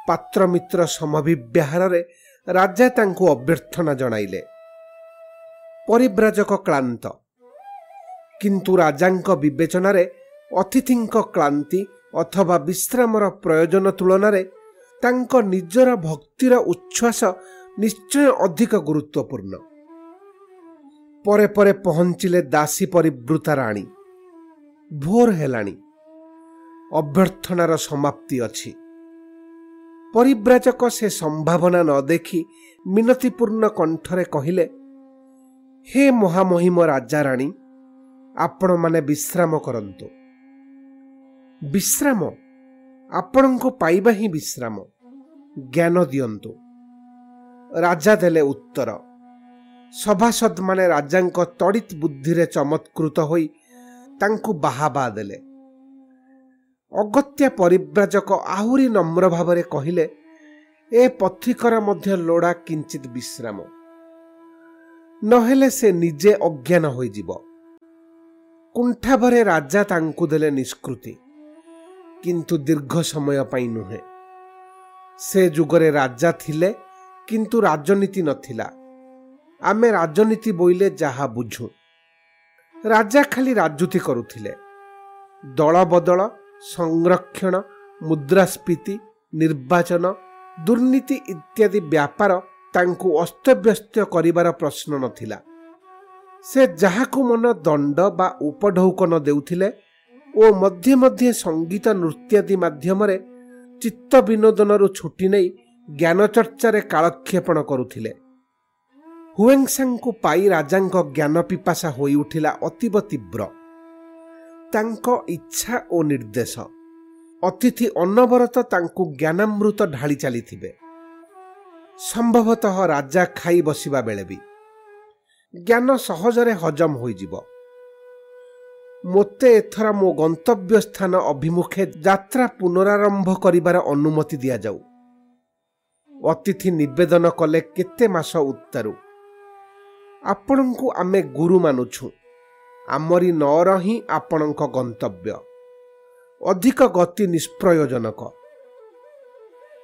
ପାତ୍ରମିତ୍ର ସମଭିବ୍ୟାହାରରେ ରାଜା ତାଙ୍କୁ ଅଭ୍ୟର୍ଥନା ଜଣାଇଲେ। ପରିବ୍ରାଜକ କ୍ଳାନ୍ତ। କିନ୍ତୁ ରାଜାଙ୍କ ବିବେଚନାରେ ଅତିଥିଙ୍କ କ୍ଳାନ୍ତି ଅଥବା ବିଶ୍ରାମର ପ୍ରୟୋଜନ ତୁଳନାରେ ତାଙ୍କ ନିଜର ଭକ୍ତିର ଉଚ୍ଛ୍ୱାସ ନିଶ୍ଚୟ ଅଧିକ ଗୁରୁତ୍ୱପୂର୍ଣ୍ଣ। ପରେ ପରେ ପହଞ୍ଚିଲେ ଦାସୀ ପରିବୃତା ରାଣୀ ଭୋର ହେଲାଣି। ଅଭ୍ୟର୍ଥନାର ସମାପ୍ତି ଅଛି। ପରିବ୍ରାଜକ ସେ ସମ୍ଭାବନା ନ ଦେଖି ମିନତିପୂର୍ଣ୍ଣ କଣ୍ଠରେ କହିଲେ ହେ ମହାମହିମ ରାଜାରାଣୀ ଆପଣମାନେ ବିଶ୍ରାମ କରନ୍ତୁ। ବିଶ୍ରାମ? ଆପଣଙ୍କୁ ପାଇବା ହିଁ ବିଶ୍ରାମ। ଜ୍ଞାନ ଦିଅନ୍ତୁ। ରାଜା ଦେଲେ ଉତ୍ତର ସଭାସଦମାନେ ରାଜାଙ୍କ ତଡ଼ିତ୍ ବୁଦ୍ଧିରେ ଚମତ୍କୃତ ହୋଇ ତାଙ୍କୁ ବାହାବା ଦେଲେ ଅଗତ୍ୟା ପରିବ୍ରାଜକ ଆହୁରି ନମ୍ର ଭାବରେ କହିଲେ ଏ ପଥିକର ମଧ୍ୟ ଲୋଡ଼ା କିଞ୍ଚିତ ବିଶ୍ରାମ ନହେଲେ ସେ ନିଜେ ଅଜ୍ଞାନ ହୋଇଯିବ କୁଣ୍ଠାଭରେ ରାଜା ତାଙ୍କୁ ଦେଲେ ନିଷ୍କୃତି କିନ୍ତୁ ଦୀର୍ଘ ସମୟ ପାଇଁ ନୁହେଁ ସେ ଯୁଗରେ ରାଜା ଥିଲେ କିନ୍ତୁ ରାଜନୀତି ନଥିଲା ଆମେ ରାଜନୀତି ବୋଇଲେ ଯାହା ବୁଝୁ। ରାଜା ଖାଲି ରାଜୁତି କରୁଥିଲେ। ଦଳବଦଳ ସଂରକ୍ଷଣ ମୁଦ୍ରାସ୍ଫୀତି ନିର୍ବାଚନ ଦୁର୍ନୀତି ଇତ୍ୟାଦି ବ୍ୟାପାର ତାଙ୍କୁ ଅସ୍ତବ୍ୟସ୍ତ କରିବାର ପ୍ରଶ୍ନ ନଥିଲା। ସେ ଯାହାକୁ ମନ ଦଣ୍ଡ ବା ଉପଢୌକନ ଦେଉଥିଲେ ଓ ମଧ୍ୟେ ମଧ୍ୟେ ସଙ୍ଗୀତ ନୃତ୍ୟାଦି ମାଧ୍ୟମରେ ଚିତ୍ତ ବିନୋଦନରୁ ଛୁଟି ନେଇ ଜ୍ଞାନଚର୍ଚ୍ଚାରେ କାଳକ୍ଷେପଣ କରୁଥିଲେ। ହୁଏଙ୍ଗସାଙ୍କୁ ପାଇ ରାଜାଙ୍କ ଜ୍ଞାନ ପିପାସା ହୋଇଉଠିଲା ଅତୀବ ତୀବ୍ର। ତାଙ୍କ ଇଚ୍ଛା ଓ ନିର୍ଦ୍ଦେଶ। ଅତିଥି ଅନବରତ ତାଙ୍କୁ ଜ୍ଞାନାମୃତ ଢାଳି ଚାଲିଥିବେ। ସମ୍ଭବତଃ ରାଜା ଖାଇ ବସିବା ବେଳେ ବି। ଜ୍ଞାନ ସହଜରେ ହଜମ ହୋଇଯିବ। ମୋତେ ଏଥର ମୋ ଗନ୍ତବ୍ୟ ସ୍ଥାନ ଅଭିମୁଖେ ଯାତ୍ରା ପୁନରାରମ୍ଭ କରିବାର ଅନୁମତି ଦିଆଯାଉ। ଅତିଥି ନିବେଦନ କଲେ କେତେ ମାସ ଉତ୍ତାରୁ। ଆପଣଙ୍କୁ ଆମେ ଗୁରୁ ମାନୁଛୁ। ଆମରି ନଅର ହିଁ ଆପଣଙ୍କ ଗନ୍ତବ୍ୟ। ଅଧିକ ଗତି ନିଷ୍ପ୍ରୟୋଜନକ।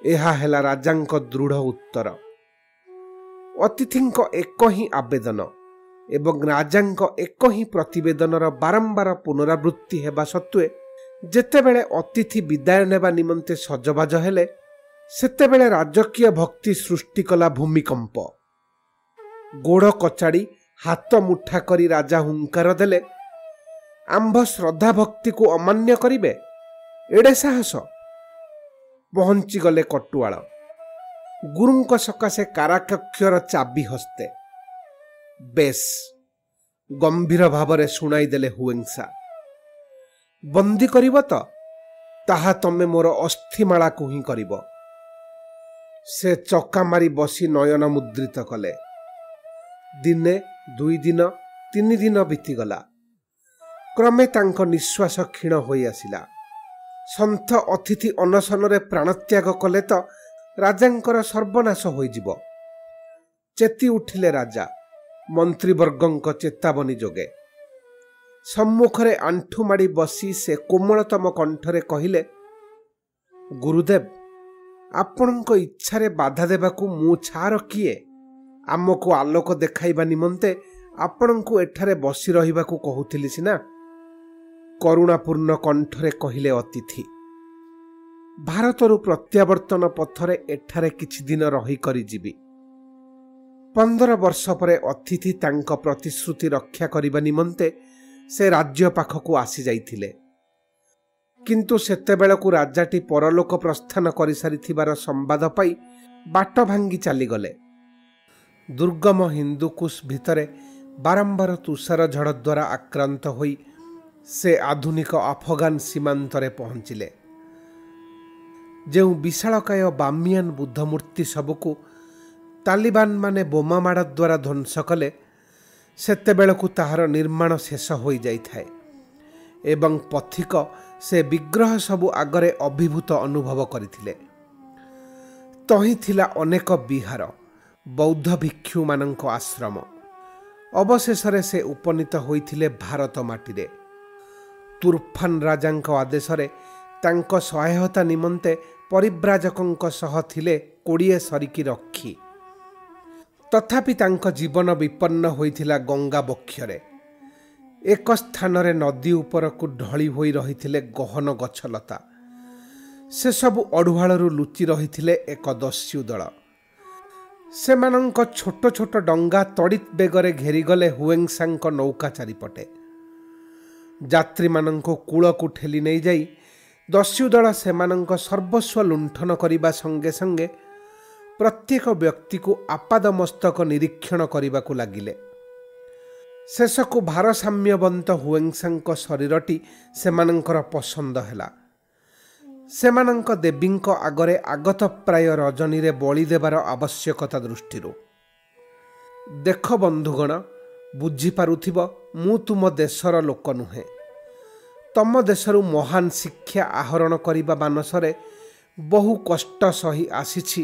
ଏହା ହେଲା ରାଜାଙ୍କ ଦୃଢ଼ ଉତ୍ତର। ଅତିଥିଙ୍କ ଏକ ହିଁ ଆବେଦନ ଏବଂ ରାଜାଙ୍କ ଏକ ହିଁ ପ୍ରତିବେଦନର ବାରମ୍ବାର ପୁନରାବୃତ୍ତି ହେବା ସତ୍ତ୍ୱେ ଯେତେବେଳେ ଅତିଥି ବିଦାୟ ନେବା ନିମନ୍ତେ ସଜବାଜ ହେଲେ ସେତେବେଳେ ରାଜକୀୟ ଭକ୍ତି ସୃଷ୍ଟି କଲା ଭୂମିକମ୍ପ। ଗୋଡ଼ କଚାଡ଼ି ହାତ ମୁଠା କରି ରାଜା ହୁଙ୍କାର ଦେଲେ ଆମ୍ଭ ଶ୍ରଦ୍ଧା ଭକ୍ତିକୁ ଅମାନ୍ୟ କରିବେ? ଏଡ଼େ ସାହସ। ପହଞ୍ଚିଗଲେ କଟୁଆଳ। ଗୁରୁଙ୍କ ସକାଶେ କାରାକକ୍ଷର ଚାବି ହସ୍ତେ। ବେଶ ଗମ୍ଭୀର ଭାବରେ ଶୁଣାଇ ଦେଲେ ହୁଏଂସା। ବନ୍ଦୀ କରିବ ତ? ତାହା ତମେ ମୋର ଅସ୍ଥିମାଳାକୁ ହିଁ କରିବ। ସେ ଚକା ମାରି ବସି ନୟନ ମୁଦ୍ରିତ କଲେ। ଦିନେ ଦୁଇ ଦିନ ତିନି ଦିନ ବିତିଗଲା। କ୍ରମେ ତାଙ୍କ ନିଶ୍ୱାସ କ୍ଷୀଣ ହୋଇ ଆସିଲା ସନ୍ଥ ଅତିଥି ଅନଶନରେ ପ୍ରାଣତ୍ୟାଗ କଲେ ତ ରାଜାଙ୍କର ସର୍ବନାଶ ହୋଇଯିବ। ଚେତି ଉଠିଲେ ରାଜା ମନ୍ତ୍ରୀବର୍ଗଙ୍କ ଚେତାବନୀ ଯୋଗେ। ସମ୍ମୁଖରେ ଆଣ୍ଠୁ ମାଡ଼ି ବସି ସେ କୋମଳତମ କଣ୍ଠରେ କହିଲେ ଗୁରୁଦେବ ଆପଣଙ୍କ ଇଚ୍ଛାରେ ବାଧା ଦେବାକୁ ମୁଁ ଛାର କିଏ? ଆମକୁ ଆଲୋକ ଦେଖାଇବା ନିମନ୍ତେ ଆପଣଙ୍କୁ ଏଠାରେ ବସି ରହିବାକୁ କହୁଥିଲି ସିନା। କରୁଣାପୂର୍ଣ୍ଣ କଣ୍ଠରେ କହିଲେ ଅତିଥି ଭାରତରୁ ପ୍ରତ୍ୟାବର୍ତ୍ତନ ପଥରେ ଏଠାରେ କିଛି ଦିନ ରହିକରି ଯିବି ପନ୍ଦର ବର୍ଷ ପରେ ଅତିଥି ତାଙ୍କ ପ୍ରତିଶ୍ରୁତି ରକ୍ଷା କରିବା ନିମନ୍ତେ ସେ ରାଜ୍ୟ ପାଖକୁ ଆସିଯାଇଥିଲେ କିନ୍ତୁ ସେତେବେଳକୁ ରାଜାଟି ପରଲୋକ ପ୍ରସ୍ଥାନ କରିସାରିଥିବାର ସମ୍ବାଦ ପାଇ ବାଟ ଭାଙ୍ଗି ଚାଲିଗଲେ। ଦୁର୍ଗମ ହିନ୍ଦୁକୁଶ ଭିତରେ ବାରମ୍ବାର ତୁଷାର ଝଡ଼ ଦ୍ୱାରା ଆକ୍ରାନ୍ତ ହୋଇ ସେ ଆଧୁନିକ ଆଫଗାନ ସୀମାନ୍ତରେ ପହଞ୍ଚିଲେ ଯେଉଁ ବିଶାଳକାୟ ବାମିଆନ ବୁଦ୍ଧ ମୂର୍ତ୍ତି ସବୁକୁ ତାଲିବାନମାନେ ବୋମାମାଡ଼ ଦ୍ୱାରା ଧ୍ୱଂସ କଲେ ସେତେବେଳକୁ ତାହାର ନିର୍ମାଣ ଶେଷ ହୋଇଯାଇଥାଏ ଏବଂ ପଥିକ ସେ ବିଗ୍ରହ ସବୁ ଆଗରେ ଅଭିଭୂତ ଅନୁଭବ କରିଥିଲେ। ତହିଁ ଥିଲା ଅନେକ ବିହାର। ବୌଦ୍ଧ ଭିକ୍ଷୁମାନଙ୍କ ଆଶ୍ରମ। ଅବଶେଷରେ ସେ ଉପନୀତ ହୋଇଥିଲେ ଭାରତ ମାଟିରେ। ତୁର୍ଫାନ ରାଜାଙ୍କ ଆଦେଶରେ ତାଙ୍କ ସହାୟତା ନିମନ୍ତେ ପରିବ୍ରାଜକଙ୍କ ସହ ଥିଲେ କୋଡ଼ିଏ ସରିକି ରକ୍ଷୀ। ତଥାପି ତାଙ୍କ ଜୀବନ ବିପନ୍ନ ହୋଇଥିଲା ଗଙ୍ଗା ବକ୍ଷରେ। ଏକ ସ୍ଥାନରେ ନଦୀ ଉପରକୁ ଢଳି ହୋଇ ରହିଥିଲେ ଗହନ ଗଛଲତା। ସେସବୁ ଅଢ଼ୁଆଳରୁ ଲୁଚି ରହିଥିଲେ ଏକ ଦସ୍ୟୁ ଦଳ ସେମାନଙ୍କ ଛୋଟ ଛୋଟ ଡଙ୍ଗା ତଡ଼ିତ୍ ବେଗରେ ଘେରିଗଲେ ହୁଏଙ୍ଗସାଙ୍କ ନୌକା ଚାରିପଟେ। ଯାତ୍ରୀମାନଙ୍କୁ କୂଳକୁ ଠେଲି ନେଇଯାଇ ଦସ୍ୟୁ ଦଳ ସେମାନଙ୍କ ସର୍ବସ୍ୱ ଲୁଣ୍ଠନ କରିବା ସଙ୍ଗେ ସଙ୍ଗେ ପ୍ରତ୍ୟେକ ବ୍ୟକ୍ତିକୁ ଆପାଦମସ୍ତକ ନିରୀକ୍ଷଣ କରିବାକୁ ଲାଗିଲେ। ଶେଷକୁ ଭାରସାମ୍ୟବନ୍ତ ହୁଏଙ୍ଗସାଙ୍କ ଶରୀରଟି ସେମାନଙ୍କର ପସନ୍ଦ ହେଲା। ସେମାନଙ୍କ ଦେବୀଙ୍କ ଆଗରେ ଆଗତ ପ୍ରାୟ ରଜନୀରେ ବଳି ଦେବାର ଆବଶ୍ୟକତା ଦୃଷ୍ଟିରୁ। ଦେଖ ବନ୍ଧୁଗଣ ବୁଝିପାରୁଥିବ ମୁଁ ତୁମ ଦେଶର ଲୋକ ନୁହେଁ। ତମ ଦେଶରୁ ମହାନ ଶିକ୍ଷା ଆହରଣ କରିବା ମାନସରେ ବହୁ କଷ୍ଟ ସହି ଆସିଛି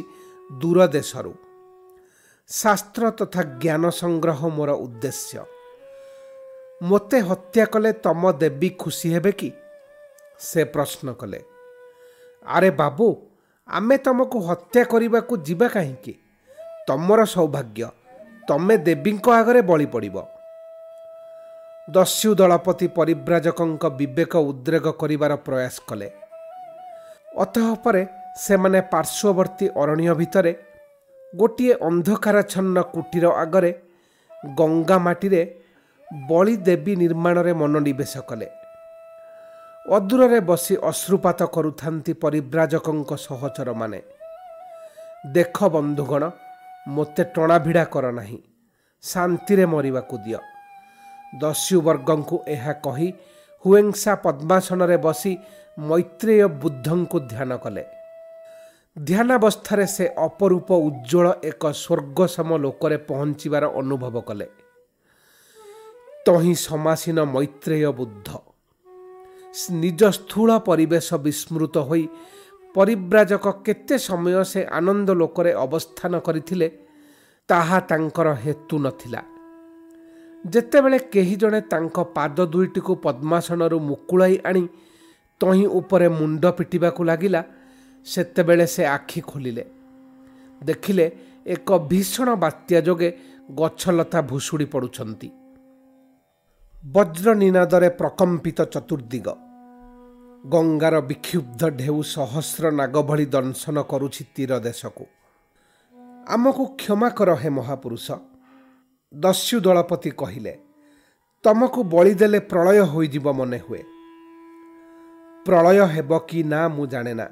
ଦୂର ଦେଶରୁ। ଶାସ୍ତ୍ର ତଥା ଜ୍ଞାନ ସଂଗ୍ରହ ମୋର ଉଦ୍ଦେଶ୍ୟ। ମୋତେ ହତ୍ୟା କଲେ ତମ ଦେବୀ ଖୁସି ହେବେ କି? ସେ ପ୍ରଶ୍ନ କଲେ। ଆରେ ବାବୁ ଆମେ ତମକୁ ହତ୍ୟା କରିବାକୁ ଯିବା କାହିଁକି? ତମର ସୌଭାଗ୍ୟ ତମେ ଦେବୀଙ୍କ ଆଗରେ ବଳି ପଡ଼ିବ। ଦସ୍ୟୁ ଦଳପତି ପରିବ୍ରାଜକଙ୍କ ବିବେକ ଉଦ୍ରେକ କରିବାର ପ୍ରୟାସ କଲେ। ଅତଃ ପରେ ସେମାନେ ପାର୍ଶ୍ୱବର୍ତ୍ତୀ ଅରଣ୍ୟ ଭିତରେ ଗୋଟିଏ ଅନ୍ଧକାରଚ୍ଛନ୍ନ କୁଟୀର ଆଗରେ ଗଙ୍ଗା ମାଟିରେ ବଳି ଦେବୀ ନିର୍ମାଣରେ ମନୋନିବେଶ କଲେ। ଅଦୂରରେ ବସି ଅଶ୍ରୁପାତ କରୁଥାନ୍ତି ପରିବ୍ରାଜକଙ୍କ ସହଚରମାନେ। ଦେଖ ବନ୍ଧୁଗଣ ମୋତେ ଟଣାଭିଡ଼ା କର ନାହିଁ ଶାନ୍ତିରେ ମରିବାକୁ ଦିଅ। ଦସ୍ୟୁବର୍ଗଙ୍କୁ ଏହା କହି ହୁଏଙ୍ଗସା ପଦ୍ମାସନରେ ବସି ମୈତ୍ରେୟ ବୁଦ୍ଧଙ୍କୁ ଧ୍ୟାନ କଲେ। ଧ୍ୟାନାବସ୍ଥାରେ ସେ ଅପରୂପ ଉଜ୍ଜଳ ଏକ ସ୍ୱର୍ଗସମ ଲୋକରେ ପହଞ୍ଚିବାର ଅନୁଭବ କଲେ। ତହିଁ ସମାସୀନ ମୈତ୍ରେୟ ବୁଦ୍ଧ। ନିଜ ସ୍ଥୂଳ ପରିବେଶ ବିସ୍ମୃତ ହୋଇ ପରିବ୍ରାଜକ କେତେ ସମୟ ସେ ଆନନ୍ଦ ଲୋକରେ ଅବସ୍ଥାନ କରିଥିଲେ ତାହା ତାଙ୍କର ହେତୁ ନଥିଲା। ଯେତେବେଳେ କେହି ଜଣେ ତାଙ୍କ ପାଦ ଦୁଇଟିକୁ ପଦ୍ମାସନରୁ ମୁକୁଳାଇ ଆଣି ତହିଁ ଉପରେ ମୁଣ୍ଡ ପିଟିବାକୁ ଲାଗିଲା ସେତେବେଳେ ସେ ଆଖି ଖୋଲିଲେ। ଦେଖିଲେ ଏକ ଭୀଷଣ ବାତ୍ୟା ଯୋଗେ ଗଛଲତା ଭୁଷୁଡ଼ି ପଡ଼ୁଛନ୍ତି। ବଜ୍ର ନିନାଦରେ ପ୍ରକମ୍ପିତ ଚତୁର୍ଦିଗ ଗଙ୍ଗାର ବିକ୍ଷୁବ୍ଧ ଢେଉ ସହସ୍ର ନାଗ ଭଳି ଦଂଶନ କରୁଛି ତୀର ଦେଶକୁ ଆମକୁ କ୍ଷମା କର ହେ ମହାପୁରୁଷ। ଦସ୍ୟୁ ଦଳପତି କହିଲେ ତମକୁ ବଳିଦେଲେ ପ୍ରଳୟ ହୋଇଯିବ ମନେ ହୁଏ। ପ୍ରଳୟ ହେବ କି ନା ମୁଁ ଜାଣେ ନା।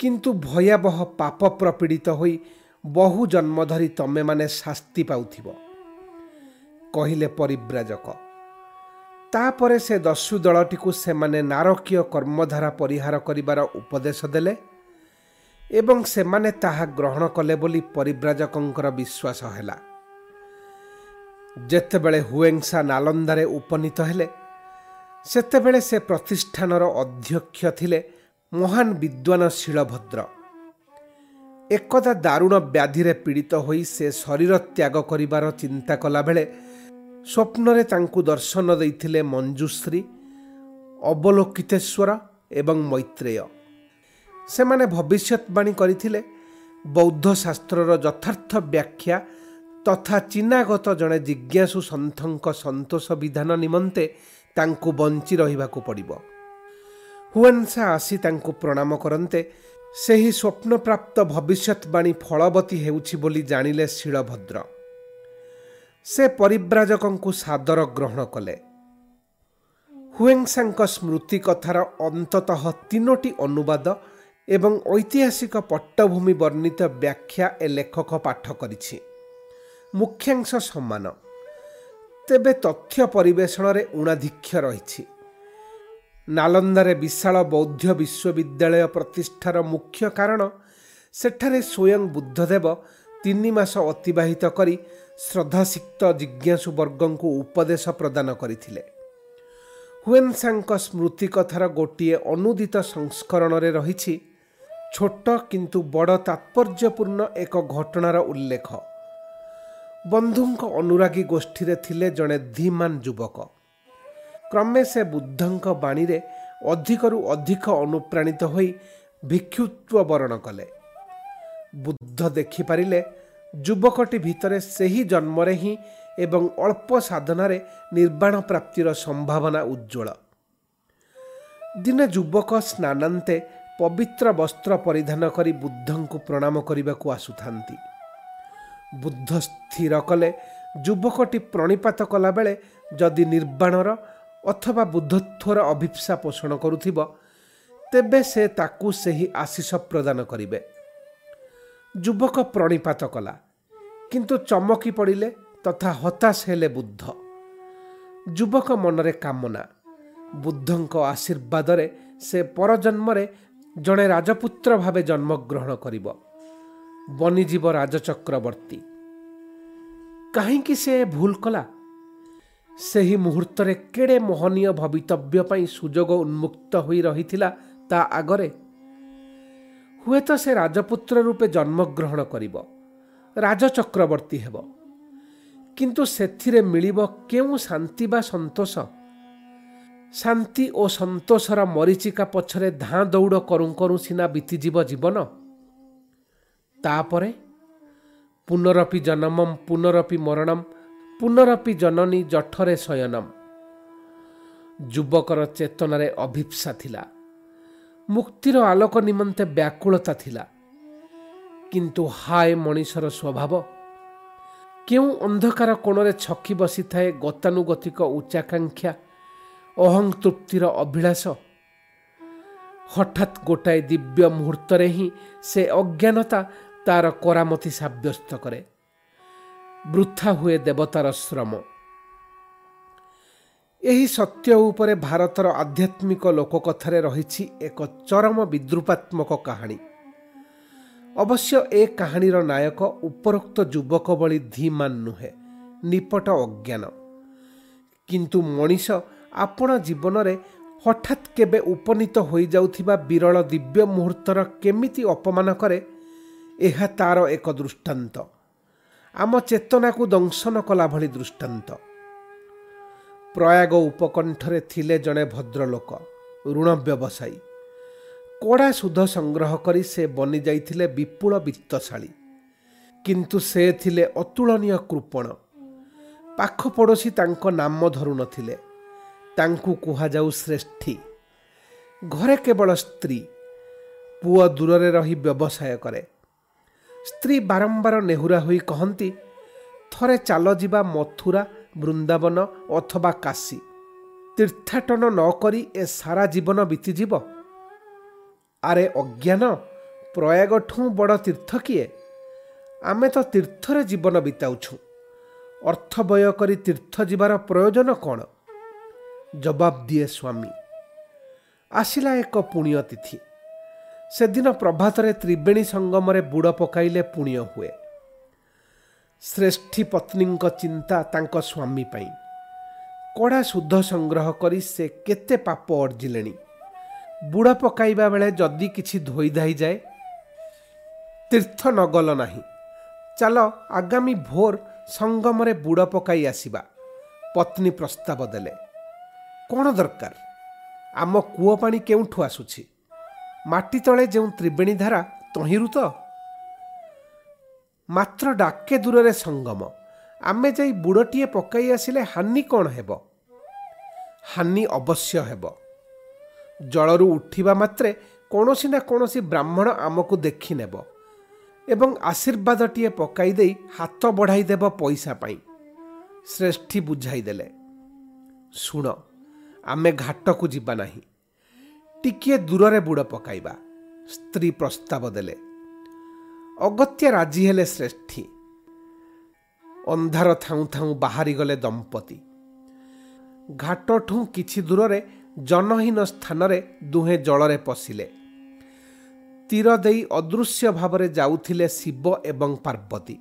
କିନ୍ତୁ ଭୟାବହ ପାପ ପ୍ରପୀଡ଼ିତ ହୋଇ ବହୁ ଜନ୍ମ ଧରି ତମେମାନେ ଶାସ୍ତି ପାଉଥିବ। କହିଲେ ପରିବ୍ରାଜକ ତାପରେ ସେ ଦସ୍ୟୁ ଦଳଟିକୁ ସେମାନେ ନାରକୀୟ କର୍ମଧାରା ପରିହାର କରିବାର ଉପଦେଶ ଦେଲେ ଏବଂ ସେମାନେ ତାହା ଗ୍ରହଣ କଲେ ବୋଲି ପରିବ୍ରାଜକଙ୍କର ବିଶ୍ୱାସ ହେଲା। ଯେତେବେଳେ ହୁଏଙ୍ଗସା ନାଲନ୍ଦାରେ ଉପନୀତ ହେଲେ ସେତେବେଳେ ସେ ପ୍ରତିଷ୍ଠାନର ଅଧ୍ୟକ୍ଷ ଥିଲେ ମହାନ ବିଦ୍ୱାନ ଶିଳଭଦ୍ର। ଏକଦା ଦାରୁଣ ବ୍ୟାଧିରେ ପୀଡ଼ିତ ହୋଇ ସେ ଶରୀର ତ୍ୟାଗ କରିବାର ଚିନ୍ତା କଲାବେଳେ ସ୍ୱପ୍ନରେ ତାଙ୍କୁ ଦର୍ଶନ ଦେଇଥିଲେ ମଞ୍ଜୁଶ୍ରୀ ଅବଲୋକିତେଶ୍ୱର ଏବଂ ମୈତ୍ରେୟ ସେମାନେ ଭବିଷ୍ୟତବାଣୀ କରିଥିଲେ ବୌଦ୍ଧ ଶାସ୍ତ୍ରର ଯଥାର୍ଥ ବ୍ୟାଖ୍ୟା ତଥା ଚିନାଗତ ଜଣେ ଜିଜ୍ଞାସୁ ସନ୍ଥଙ୍କ ସନ୍ତୋଷ ବିଧାନ ନିମନ୍ତେ ତାଙ୍କୁ ବଞ୍ଚି ରହିବାକୁ ପଡ଼ିବ। ହୁଏନ୍ସା ଆସି ତାଙ୍କୁ ପ୍ରଣାମ କରନ୍ତେ ସେହି ସ୍ୱପ୍ନପ୍ରାପ୍ତ ଭବିଷ୍ୟତବାଣୀ ଫଳବତୀ ହେଉଛି ବୋଲି ଜାଣିଲେ ଶିଳଭଦ୍ର। ସେ ପରିବ୍ରାଜକଙ୍କୁ ସାଦର ଗ୍ରହଣ କଲେ। ହୁଏଙ୍ଗସାଙ୍କ ସ୍ମୃତି କଥାର ଅନ୍ତତଃ ତିନୋଟି ଅନୁବାଦ ଏବଂ ଐତିହାସିକ ପଟ୍ଟଭୂମି ବର୍ଣ୍ଣିତ ବ୍ୟାଖ୍ୟା ଏ ଲେଖକ ପାଠ କରିଛି। ମୁଖ୍ୟାଂଶ ସମାନ ତେବେ ତଥ୍ୟ ପରିବେଷଣରେ ଉଣାଧିକ୍ଷ ରହିଛି। ନାଲନ୍ଦାରେ ବିଶାଳ ବୌଦ୍ଧ ବିଶ୍ୱବିଦ୍ୟାଳୟ ପ୍ରତିଷ୍ଠାର ମୁଖ୍ୟ କାରଣ ସେଠାରେ ସ୍ୱୟଂ ବୁଦ୍ଧଦେବ ତିନି ମାସ ଅତିବାହିତ କରି ଶ୍ରଦ୍ଧାସିକ୍ତ ଜିଜ୍ଞାସୁ ବର୍ଗଙ୍କୁ ଉପଦେଶ ପ୍ରଦାନ କରିଥିଲେ। ହୁଏନ୍ସାଙ୍କ ସ୍ମୃତି କଥାର ଗୋଟିଏ ଅନୁଦିତ ସଂସ୍କରଣରେ ରହିଛି ଛୋଟ କିନ୍ତୁ ବଡ଼ ତାତ୍ପର୍ଯ୍ୟପୂର୍ଣ୍ଣ ଏକ ଘଟଣାର ଉଲ୍ଲେଖ। ବନ୍ଧୁଙ୍କ ଅନୁରାଗୀ ଗୋଷ୍ଠୀରେ ଥିଲେ ଜଣେ ଧୀମାନ ଯୁବକ। କ୍ରମେ ସେ ବୁଦ୍ଧଙ୍କ ବାଣୀରେ ଅଧିକରୁ ଅଧିକ ଅନୁପ୍ରାଣିତ ହୋଇ ଭିକ୍ଷୁତ୍ୱ ବରଣ କଲେ। ବୁଦ୍ଧ ଦେଖିପାରିଲେ ଯୁବକଟି ଭିତରେ ସେହି ଜନ୍ମରେ ହିଁ ଏବଂ ଅଳ୍ପ ସାଧନାରେ ନିର୍ବାଣ ପ୍ରାପ୍ତିର ସମ୍ଭାବନା ଉଜ୍ଜଳ ଦିନେ ଯୁବକ ସ୍ନାନାନ୍ତେ ପବିତ୍ର ବସ୍ତ୍ର ପରିଧାନ କରି ବୁଦ୍ଧଙ୍କୁ ପ୍ରଣାମ କରିବାକୁ ଆସୁଥାନ୍ତି। ବୁଦ୍ଧ ସ୍ଥିର କଲେ ଯୁବକଟି ପ୍ରଣିପାତ କଲାବେଳେ ଯଦି ନିର୍ବାଣର ଅଥବା ବୁଦ୍ଧତ୍ୱର ଅଭିପ୍ସା ପୋଷଣ କରୁଥିବ ତେବେ ସେ ତାକୁ ସେହି ଆଶିଷ ପ୍ରଦାନ କରିବେ। ଯୁବକ ପ୍ରଣିପାତ କଲା। କିନ୍ତୁ ଚମକି ପଡ଼ିଲେ ତଥା ହତାଶ ହେଲେ ବୁଦ୍ଧ। ଯୁବକ ମନରେ କାମନା। ବୁଦ୍ଧଙ୍କ ଆଶୀର୍ବାଦରେ ସେ ପରଜନ୍ମରେ ଜଣେ ରାଜପୁତ୍ର ଭାବେ ଜନ୍ମଗ୍ରହଣ କରିବ। ବନିଯିବ ରାଜଚକ୍ରବର୍ତ୍ତୀ। କାହିଁକି ସେ ଭୁଲ କଲା? ସେହି ମୁହୂର୍ତ୍ତରେ କେଡ଼େ ମୋହନୀୟ ଭବିତବ୍ୟ ପାଇଁ ସୁଯୋଗ ଉନ୍ମୁକ୍ତ ହୋଇ ରହିଥିଲା ତା ଆଗରେ? ହୁଏତ ସେ ରାଜପୁତ୍ର ରୂପେ ଜନ୍ମଗ୍ରହଣ କରିବ ରାଜଚକ୍ରବର୍ତ୍ତୀ ହେବ। କିନ୍ତୁ ସେଥିରେ ମିଳିବ କେଉଁ ଶାନ୍ତି ବା ସନ୍ତୋଷ? ଶାନ୍ତି ଓ ସନ୍ତୋଷର ମରିଚିକା ପଛରେ ଧାଁ ଦୌଡ଼ କରୁଁ କରୁଁ ସିନା ବିତିଯିବ ଜୀବନ। ତାପରେ ପୁନରପି ଜନମମ୍ ପୁନରପି ମରଣମ୍ ପୁନରପି ଜନନୀ ଜଠରେ ଶୟନମ୍ ଯୁବକର ଚେତନାରେ ଅଭିପ୍ସା ଥିଲା। ମୁକ୍ତିର ଆଲୋକ ନିମନ୍ତେ ବ୍ୟାକୁଳତା ଥିଲା। କିନ୍ତୁ ହାୟ ମଣିଷର ସ୍ୱଭାବ କେଉଁ ଅନ୍ଧକାର କୋଣରେ ଛକି ବସିଥାଏ ଗତାନୁଗତିକ ଉଚ୍ଚାକାଂକ୍ଷା ଅହଂତୃପ୍ତିର ଅଭିଳାଷ? ହଠାତ୍ ଗୋଟାଏ ଦିବ୍ୟ ମୁହୂର୍ତ୍ତରେ ହିଁ ସେ ଅଜ୍ଞାନତା ତାର କରାମତି ସାବ୍ୟସ୍ତ କରେ। ବୃଥା ହୁଏ ଦେବତାର ଶ୍ରମ। ଏହି ସତ୍ୟ ଉପରେ ଭାରତର ଆଧ୍ୟାତ୍ମିକ ଲୋକକଥାରେ ରହିଛି ଏକ ଚରମ ବିଦ୍ରୁପାତ୍ମକ କାହାଣୀ। ଅବଶ୍ୟ ଏ କାହାଣୀର ନାୟକ ଉପରୋକ୍ତ ଯୁବକ ଭଳି ଧୀମାନ ନୁହେଁ ନିପଟ ଅଜ୍ଞାନ। କିନ୍ତୁ ମଣିଷ ଆପଣ ଜୀବନରେ ହଠାତ୍ କେବେ ଉପନୀତ ହୋଇଯାଉଥିବା ବିରଳ ଦିବ୍ୟ ମୁହୂର୍ତ୍ତର କେମିତି ଅପମାନ କରେ ଏହା ତାର ଏକ ଦୃଷ୍ଟାନ୍ତ। ଆମ ଚେତନାକୁ ଦଂଶନ କଲା ଭଳି ଦୃଷ୍ଟାନ୍ତ। ପ୍ରୟାଗ ଉପକଣ୍ଠରେ ଥିଲେ ଜଣେ ଭଦ୍ରଲୋକ ଋଣ ବ୍ୟବସାୟୀ କଡ଼ା ସୁଧ ସଂଗ୍ରହ କରି ସେ ବନି ଯାଇଥିଲେ ବିପୁଳ ବିତ୍ତଶାଳୀ କିନ୍ତୁ ସେ ଥିଲେ ଅତୁଳନୀୟ କୃପଣ ପାଖ ପଡ଼ୋଶୀ ତାଙ୍କ ନାମ ଧରୁନଥିଲେ ତାଙ୍କୁ କୁହାଯାଉ ଶ୍ରେଷ୍ଠୀ ଘରେ କେବଳ ସ୍ତ୍ରୀ ପୁଅ ଦୂରରେ ରହି ବ୍ୟବସାୟ କରେ ସ୍ତ୍ରୀ ବାରମ୍ବାର ନେହୁରା ହୋଇ କହନ୍ତି ଥରେ ଚାଲ ଯିବା ମଥୁରା ବୃନ୍ଦାବନ ଅଥବା କାଶୀ। ତୀର୍ଥାଟନ ନ କରି ଏ ସାରା ଜୀବନ ବିତିଯିବ? ଆରେ ଅଜ୍ଞାନ ପ୍ରୟାଗଠୁ ବଡ଼ ତୀର୍ଥ କିଏ? ଆମେ ତ ତୀର୍ଥରେ ଜୀବନ ବିତାଉଛୁ। ଅର୍ଥ ବ୍ୟୟ କରି ତୀର୍ଥ ଯିବାର ପ୍ରୟୋଜନ କ'ଣ? ଜବାବ ଦିଏ ସ୍ୱାମୀ। ଆସିଲା ଏକ ପୁଣ୍ୟତିଥି। ସେଦିନ ପ୍ରଭାତରେ ତ୍ରିବେଣୀ ସଙ୍ଗମରେ ବୁଡ଼ ପକାଇଲେ ପୁଣ୍ୟ ହୁଏ। ଶ୍ରେଷ୍ଠୀ ପତ୍ନୀଙ୍କ ଚିନ୍ତା ତାଙ୍କ ସ୍ୱାମୀ ପାଇଁ। କଡ଼ା ଶୁଦ୍ଧ ସଂଗ୍ରହ କରି ସେ କେତେ ପାପ ଅର୍ଜିଲେଣି। ବୁଡ଼ ପକାଇବା ବେଳେ ଯଦି କିଛି ଧୋଇଧାଇଯାଏ ତୀର୍ଥ ନଗଲ ନାହିଁ। ଚାଲ ଆଗାମୀ ଭୋର ସଙ୍ଗମରେ ବୁଡ଼ ପକାଇ ଆସିବା। ପତ୍ନୀ ପ୍ରସ୍ତାବ ଦେଲେ କ'ଣ ଦରକାର? ଆମ କୂଅ ପାଣି କେଉଁଠୁ ଆସୁଛି? ମାଟି ତଳେ ଯେଉଁ ତ୍ରିବେଣୀ ଧାରା ତହିଁରୁ ତ? ମାତ୍ର ଡାକେ ଦୂରରେ ସଙ୍ଗମ। ଆମେ ଯାଇ ବୁଡ଼ଟିଏ ପକାଇ ଆସିଲେ ହାନି କ'ଣ ହେବ? ହାନି ଅବଶ୍ୟ ହେବ। ଜଳରୁ ଉଠିବା ମାତ୍ରେ କୌଣସି ନା କୌଣସି ବ୍ରାହ୍ମଣ ଆମକୁ ଦେଖିନେବ ଏବଂ ଆଶୀର୍ବାଦଟିଏ ପକାଇ ଦେଇ ହାତ ବଢ଼ାଇ ଦେବ ପଇସା ପାଇଁ। ଶ୍ରେଷ୍ଠୀ ବୁଝାଇ ଦେଲେ ଶୁଣ ଆମେ ଘାଟକୁ ଯିବା ନାହିଁ। ଟିକିଏ ଦୂରରେ ବୁଡ଼ ପକାଇବା। ସ୍ତ୍ରୀ ପ୍ରସ୍ତାବ ଦେଲେ ଅଗତ୍ୟା ରାଜି ହେଲେ ଶ୍ରେଷ୍ଠୀ। ଅନ୍ଧାର ଥାଉଁ ଥାଉଁ ବାହାରିଗଲେ ଦମ୍ପତି। ଘାଟଠୁ କିଛି ଦୂରରେ ଜନହୀନ ସ୍ଥାନରେ ଦୁହେଁ ଜଳରେ ପଶିଲେ। ତୀର ଦେଇ ଅଦୃଶ୍ୟ ଭାବରେ ଯାଉଥିଲେ ଶିବ ଏବଂ ପାର୍ବତୀ।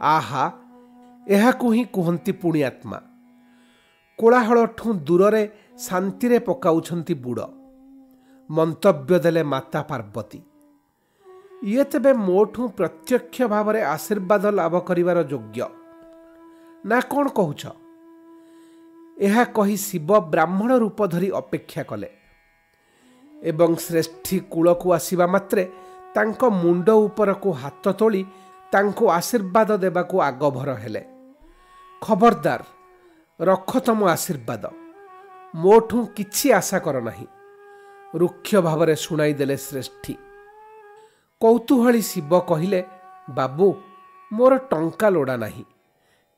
ଆହା ଏହାକୁ ହିଁ କୁହନ୍ତି ପୁଣିଆତ୍ମା। କୋଳାହଳଠୁ ଦୂରରେ ଶାନ୍ତିରେ ପକାଉଛନ୍ତି ବୁଡ଼। ମନ୍ତବ୍ୟ ଦେଲେ ମାତା ପାର୍ବତୀ। ଇଏ ତେବେ ମୋଠୁ ପ୍ରତ୍ୟକ୍ଷ ଭାବରେ ଆଶୀର୍ବାଦ ଲାଭ କରିବାର ଯୋଗ୍ୟ। ନା କ'ଣ କହୁଛ? ଏହା କହି ଶିବ ବ୍ରାହ୍ମଣ ରୂପ ଧରି ଅପେକ୍ଷା କଲେ। ଏବଂ ଶ୍ରେଷ୍ଠୀ କୂଳକୁ ଆସିବା ମାତ୍ରେ ତାଙ୍କ ମୁଣ୍ଡ ଉପରକୁ ହାତ ତୋଳି ତାଙ୍କୁ ଆଶୀର୍ବାଦ ଦେବାକୁ ଆଗଭର ହେଲେ। ଖବରଦାର ରଖ ତମ ଆଶୀର୍ବାଦ। ମୋଠୁ କିଛି ଆଶା କର ନାହିଁ। ରୁକ୍ଷ ଭାବରେ ଶୁଣାଇ ଦେଲେ ଶ୍ରେଷ୍ଠୀ। କୌତୁହଳୀ ଶିବ କହିଲେ ବାବୁ ମୋର ଟଙ୍କା ଲୋଡ଼ା ନାହିଁ।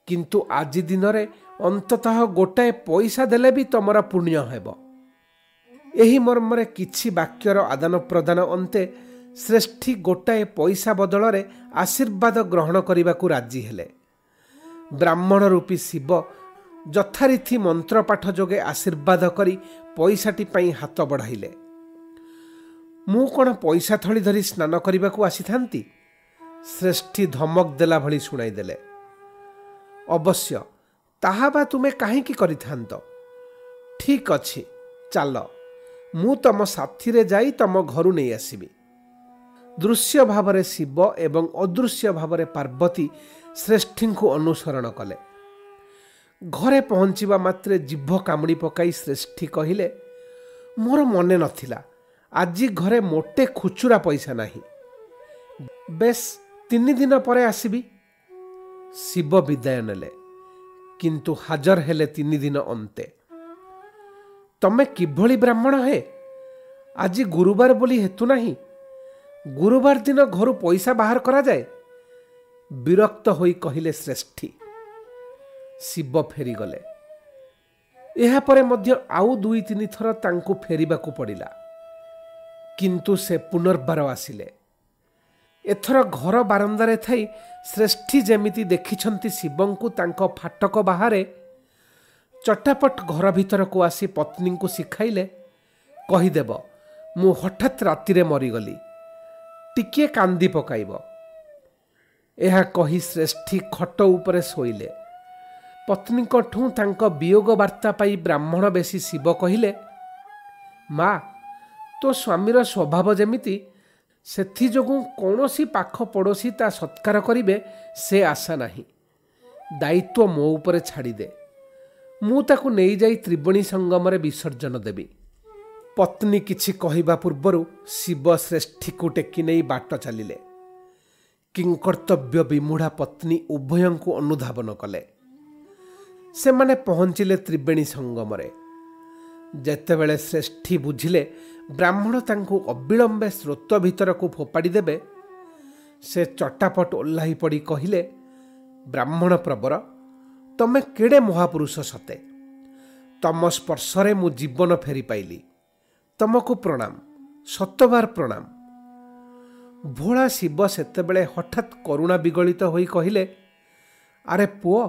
କିନ୍ତୁ ଆଜି ଦିନରେ ଅନ୍ତତଃ ଗୋଟାଏ ପଇସା ଦେଲେ ବି ତମର ପୁଣ୍ୟ ହେବ। ଏହି ମର୍ମରେ କିଛି ବାକ୍ୟର ଆଦାନ ପ୍ରଦାନ ଅନ୍ତେ ଶ୍ରେଷ୍ଠୀ ଗୋଟାଏ ପଇସା ବଦଳରେ ଆଶୀର୍ବାଦ ଗ୍ରହଣ କରିବାକୁ ରାଜି ହେଲେ। ବ୍ରାହ୍ମଣ ରୂପୀ ଶିବ ଯଥାରୀତି ମନ୍ତ୍ରପାଠ ଯୋଗେ ଆଶୀର୍ବାଦ କରି ପଇସାଟି ପାଇଁ ହାତ ବଢ଼ାଇଲେ। ମୁଁ କ'ଣ ପଇସା ଥଳି ଧରି ସ୍ନାନ କରିବାକୁ ଆସିଥାନ୍ତି? ଶ୍ରେଷ୍ଠୀ ଧମକ ଦେଲା ଭଳି ଶୁଣାଇଦେଲେ ଅବଶ୍ୟ ତାହା ବା ତୁମେ କାହିଁକି କରିଥାନ୍ତ? ଠିକ୍ ଅଛି ଚାଲ ମୁଁ ତମ ସାଥିରେ ଯାଇ ତମ ଘରୁ ନେଇ ଆସିବି। ଦୃଶ୍ୟ ଭାବରେ ଶିବ ଏବଂ ଅଦୃଶ୍ୟ ଭାବରେ ପାର୍ବତୀ ଶ୍ରେଷ୍ଠୀଙ୍କୁ ଅନୁସରଣ କଲେ। ଘରେ ପହଞ୍ଚିବା ମାତ୍ରେ ଜିଭ କାମୁଡ଼ି ପକାଇ ଶ୍ରେଷ୍ଠୀ କହିଲେ ମୋର ମନେ ନଥିଲା ଆଜି ଘରେ ମୋଟେ ଖୁଚୁରା ପଇସା ନାହିଁ। ବେଶ ତିନି ଦିନ ପରେ ଆସିବି। ଶିବ ବିଦାୟ ନେଲେ। କିନ୍ତୁ ହାଜର ହେଲେ ତିନି ଦିନ ଅନ୍ତେ। ତମେ କିଭଳି ବ୍ରାହ୍ମଣ ହେ? ଆଜି ଗୁରୁବାର ବୋଲି ହେତୁ ନାହିଁ। ଗୁରୁବାର ଦିନ ଘରୁ ପଇସା ବାହାର କରାଯାଏ। ବିରକ୍ତ ହୋଇ କହିଲେ ଶ୍ରେଷ୍ଠୀ। ଶିବ ଫେରିଗଲେ। ଏହାପରେ ମଧ୍ୟ ଆଉ ଦୁଇ ତିନି ଥର ତାଙ୍କୁ ଫେରିବାକୁ ପଡ଼ିଲା। କିନ୍ତୁ ସେ ପୁନର୍ବାର ଆସିଲେ। ଏଥର ଘର ବାରନ୍ଦାରେ ଥାଇ ଶ୍ରେଷ୍ଠୀ ଯେମିତି ଦେଖିଛନ୍ତି ଶିବଙ୍କୁ ତାଙ୍କ ଫାଟକ ବାହାରେ ଚଟାପଟ ଘର ଭିତରକୁ ଆସି ପତ୍ନୀଙ୍କୁ ଶିଖାଇଲେ କହିଦେବ ମୁଁ ହଠାତ୍ ରାତିରେ ମରିଗଲି। ଟିକିଏ କାନ୍ଦି ପକାଇବ ଏହା କହି ଶ୍ରେଷ୍ଠୀ ଖଟ ଉପରେ ଶୋଇଲେ। ପତ୍ନୀଙ୍କଠୁ ତାଙ୍କ ବିୟୋଗ ବାର୍ତ୍ତା ପାଇ ବ୍ରାହ୍ମଣ ବେଶୀ ଶିବ କହିଲେ ମା ତୋ ସ୍ୱାମୀର ସ୍ୱଭାବ ଯେମିତି ସେଥିଯୋଗୁଁ କୌଣସି ପାଖ ପଡ଼ୋଶୀ ତା ସତ୍କାର କରିବେ ସେ ଆଶା ନାହିଁ। ଦାୟିତ୍ୱ ମୋ ଉପରେ ଛାଡ଼ିଦେ। ମୁଁ ତାକୁ ନେଇଯାଇ ତ୍ରିବେଣୀ ସଙ୍ଗମରେ ବିସର୍ଜନ ଦେବି। ପତ୍ନୀ କିଛି କହିବା ପୂର୍ବରୁ ଶିବ ଶ୍ରେଷ୍ଠୀକୁ ଟେକି ନେଇ ବାଟ ଚାଲିଲେ। କିଙ୍କର୍ତ୍ତବ୍ୟ ବିମୁଢ଼ା ପତ୍ନୀ ଉଭୟଙ୍କୁ ଅନୁଧାବନ କଲେ। ସେମାନେ ପହଞ୍ଚିଲେ ତ୍ରିବେଣୀ ସଙ୍ଗମରେ। ଯେତେବେଳେ ଶ୍ରେଷ୍ଠୀ ବୁଝିଲେ ବ୍ରାହ୍ମଣ ତାଙ୍କୁ ଅବିଳମ୍ବେ ସ୍ରୋତ ଭିତରକୁ ଫୋପାଡ଼ି ଦେବେ ସେ ଚଟାପଟ ଓହ୍ଲାଇ ପଡ଼ି କହିଲେ ବ୍ରାହ୍ମଣ ପ୍ରବର ତମେ କେଡ଼େ ମହାପୁରୁଷ ସତେ? ତମ ସ୍ପର୍ଶରେ ମୁଁ ଜୀବନ ଫେରି ପାଇଲି। ତମକୁ ପ୍ରଣାମ ସତବାର ପ୍ରଣାମ ଭୋଳା ଶିବ ସେତେବେଳେ ହଠାତ୍ କରୁଣା ବିଗଳିତ ହୋଇ କହିଲେ ଆରେ ପୁଅ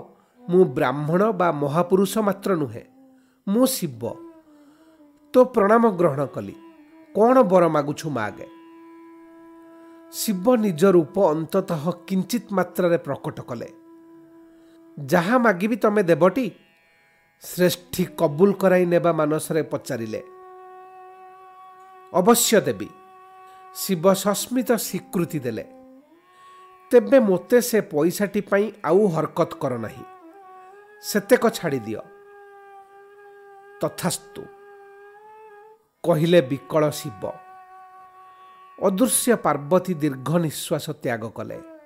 ମୁଁ ବ୍ରାହ୍ମଣ ବା ମହାପୁରୁଷ ମାତ୍ର ନୁହେଁ ମୁଁ ଶିବ। ତୋ ପ୍ରଣାମ ଗ୍ରହଣ କଲି। କ'ଣ ବର ମାଗୁଛୁ ମାଗେ? ଶିବ ନିଜ ରୂପ ଅନ୍ତତଃ କିଞ୍ଚିତ୍ ମାତ୍ରାରେ ପ୍ରକଟ କଲେ। ଯାହା ମାଗିବି ତମେ ଦେବଟି? ଶ୍ରେଷ୍ଠୀ କବୁଲ କରାଇ ନେବା ମାନସରେ ପଚାରିଲେ। ଅବଶ୍ୟ ଦେବି ଶିବ ସସ୍ମିତ ସ୍ୱୀକୃତି ଦେଲେ। ତେବେ ମୋତେ ସେ ପଇସାଟି ପାଇଁ ଆଉ ହରକତ କର ନାହିଁ। ସେତେକ ଛାଡ଼ିଦିଅ। ତଥାସ୍ତୁ କହିଲେ ବିକଳ ଶିବ। ଅଦୃଶ୍ୟ ପାର୍ବତୀ ଦୀର୍ଘ ନିଶ୍ୱାସ ତ୍ୟାଗ କଲେ।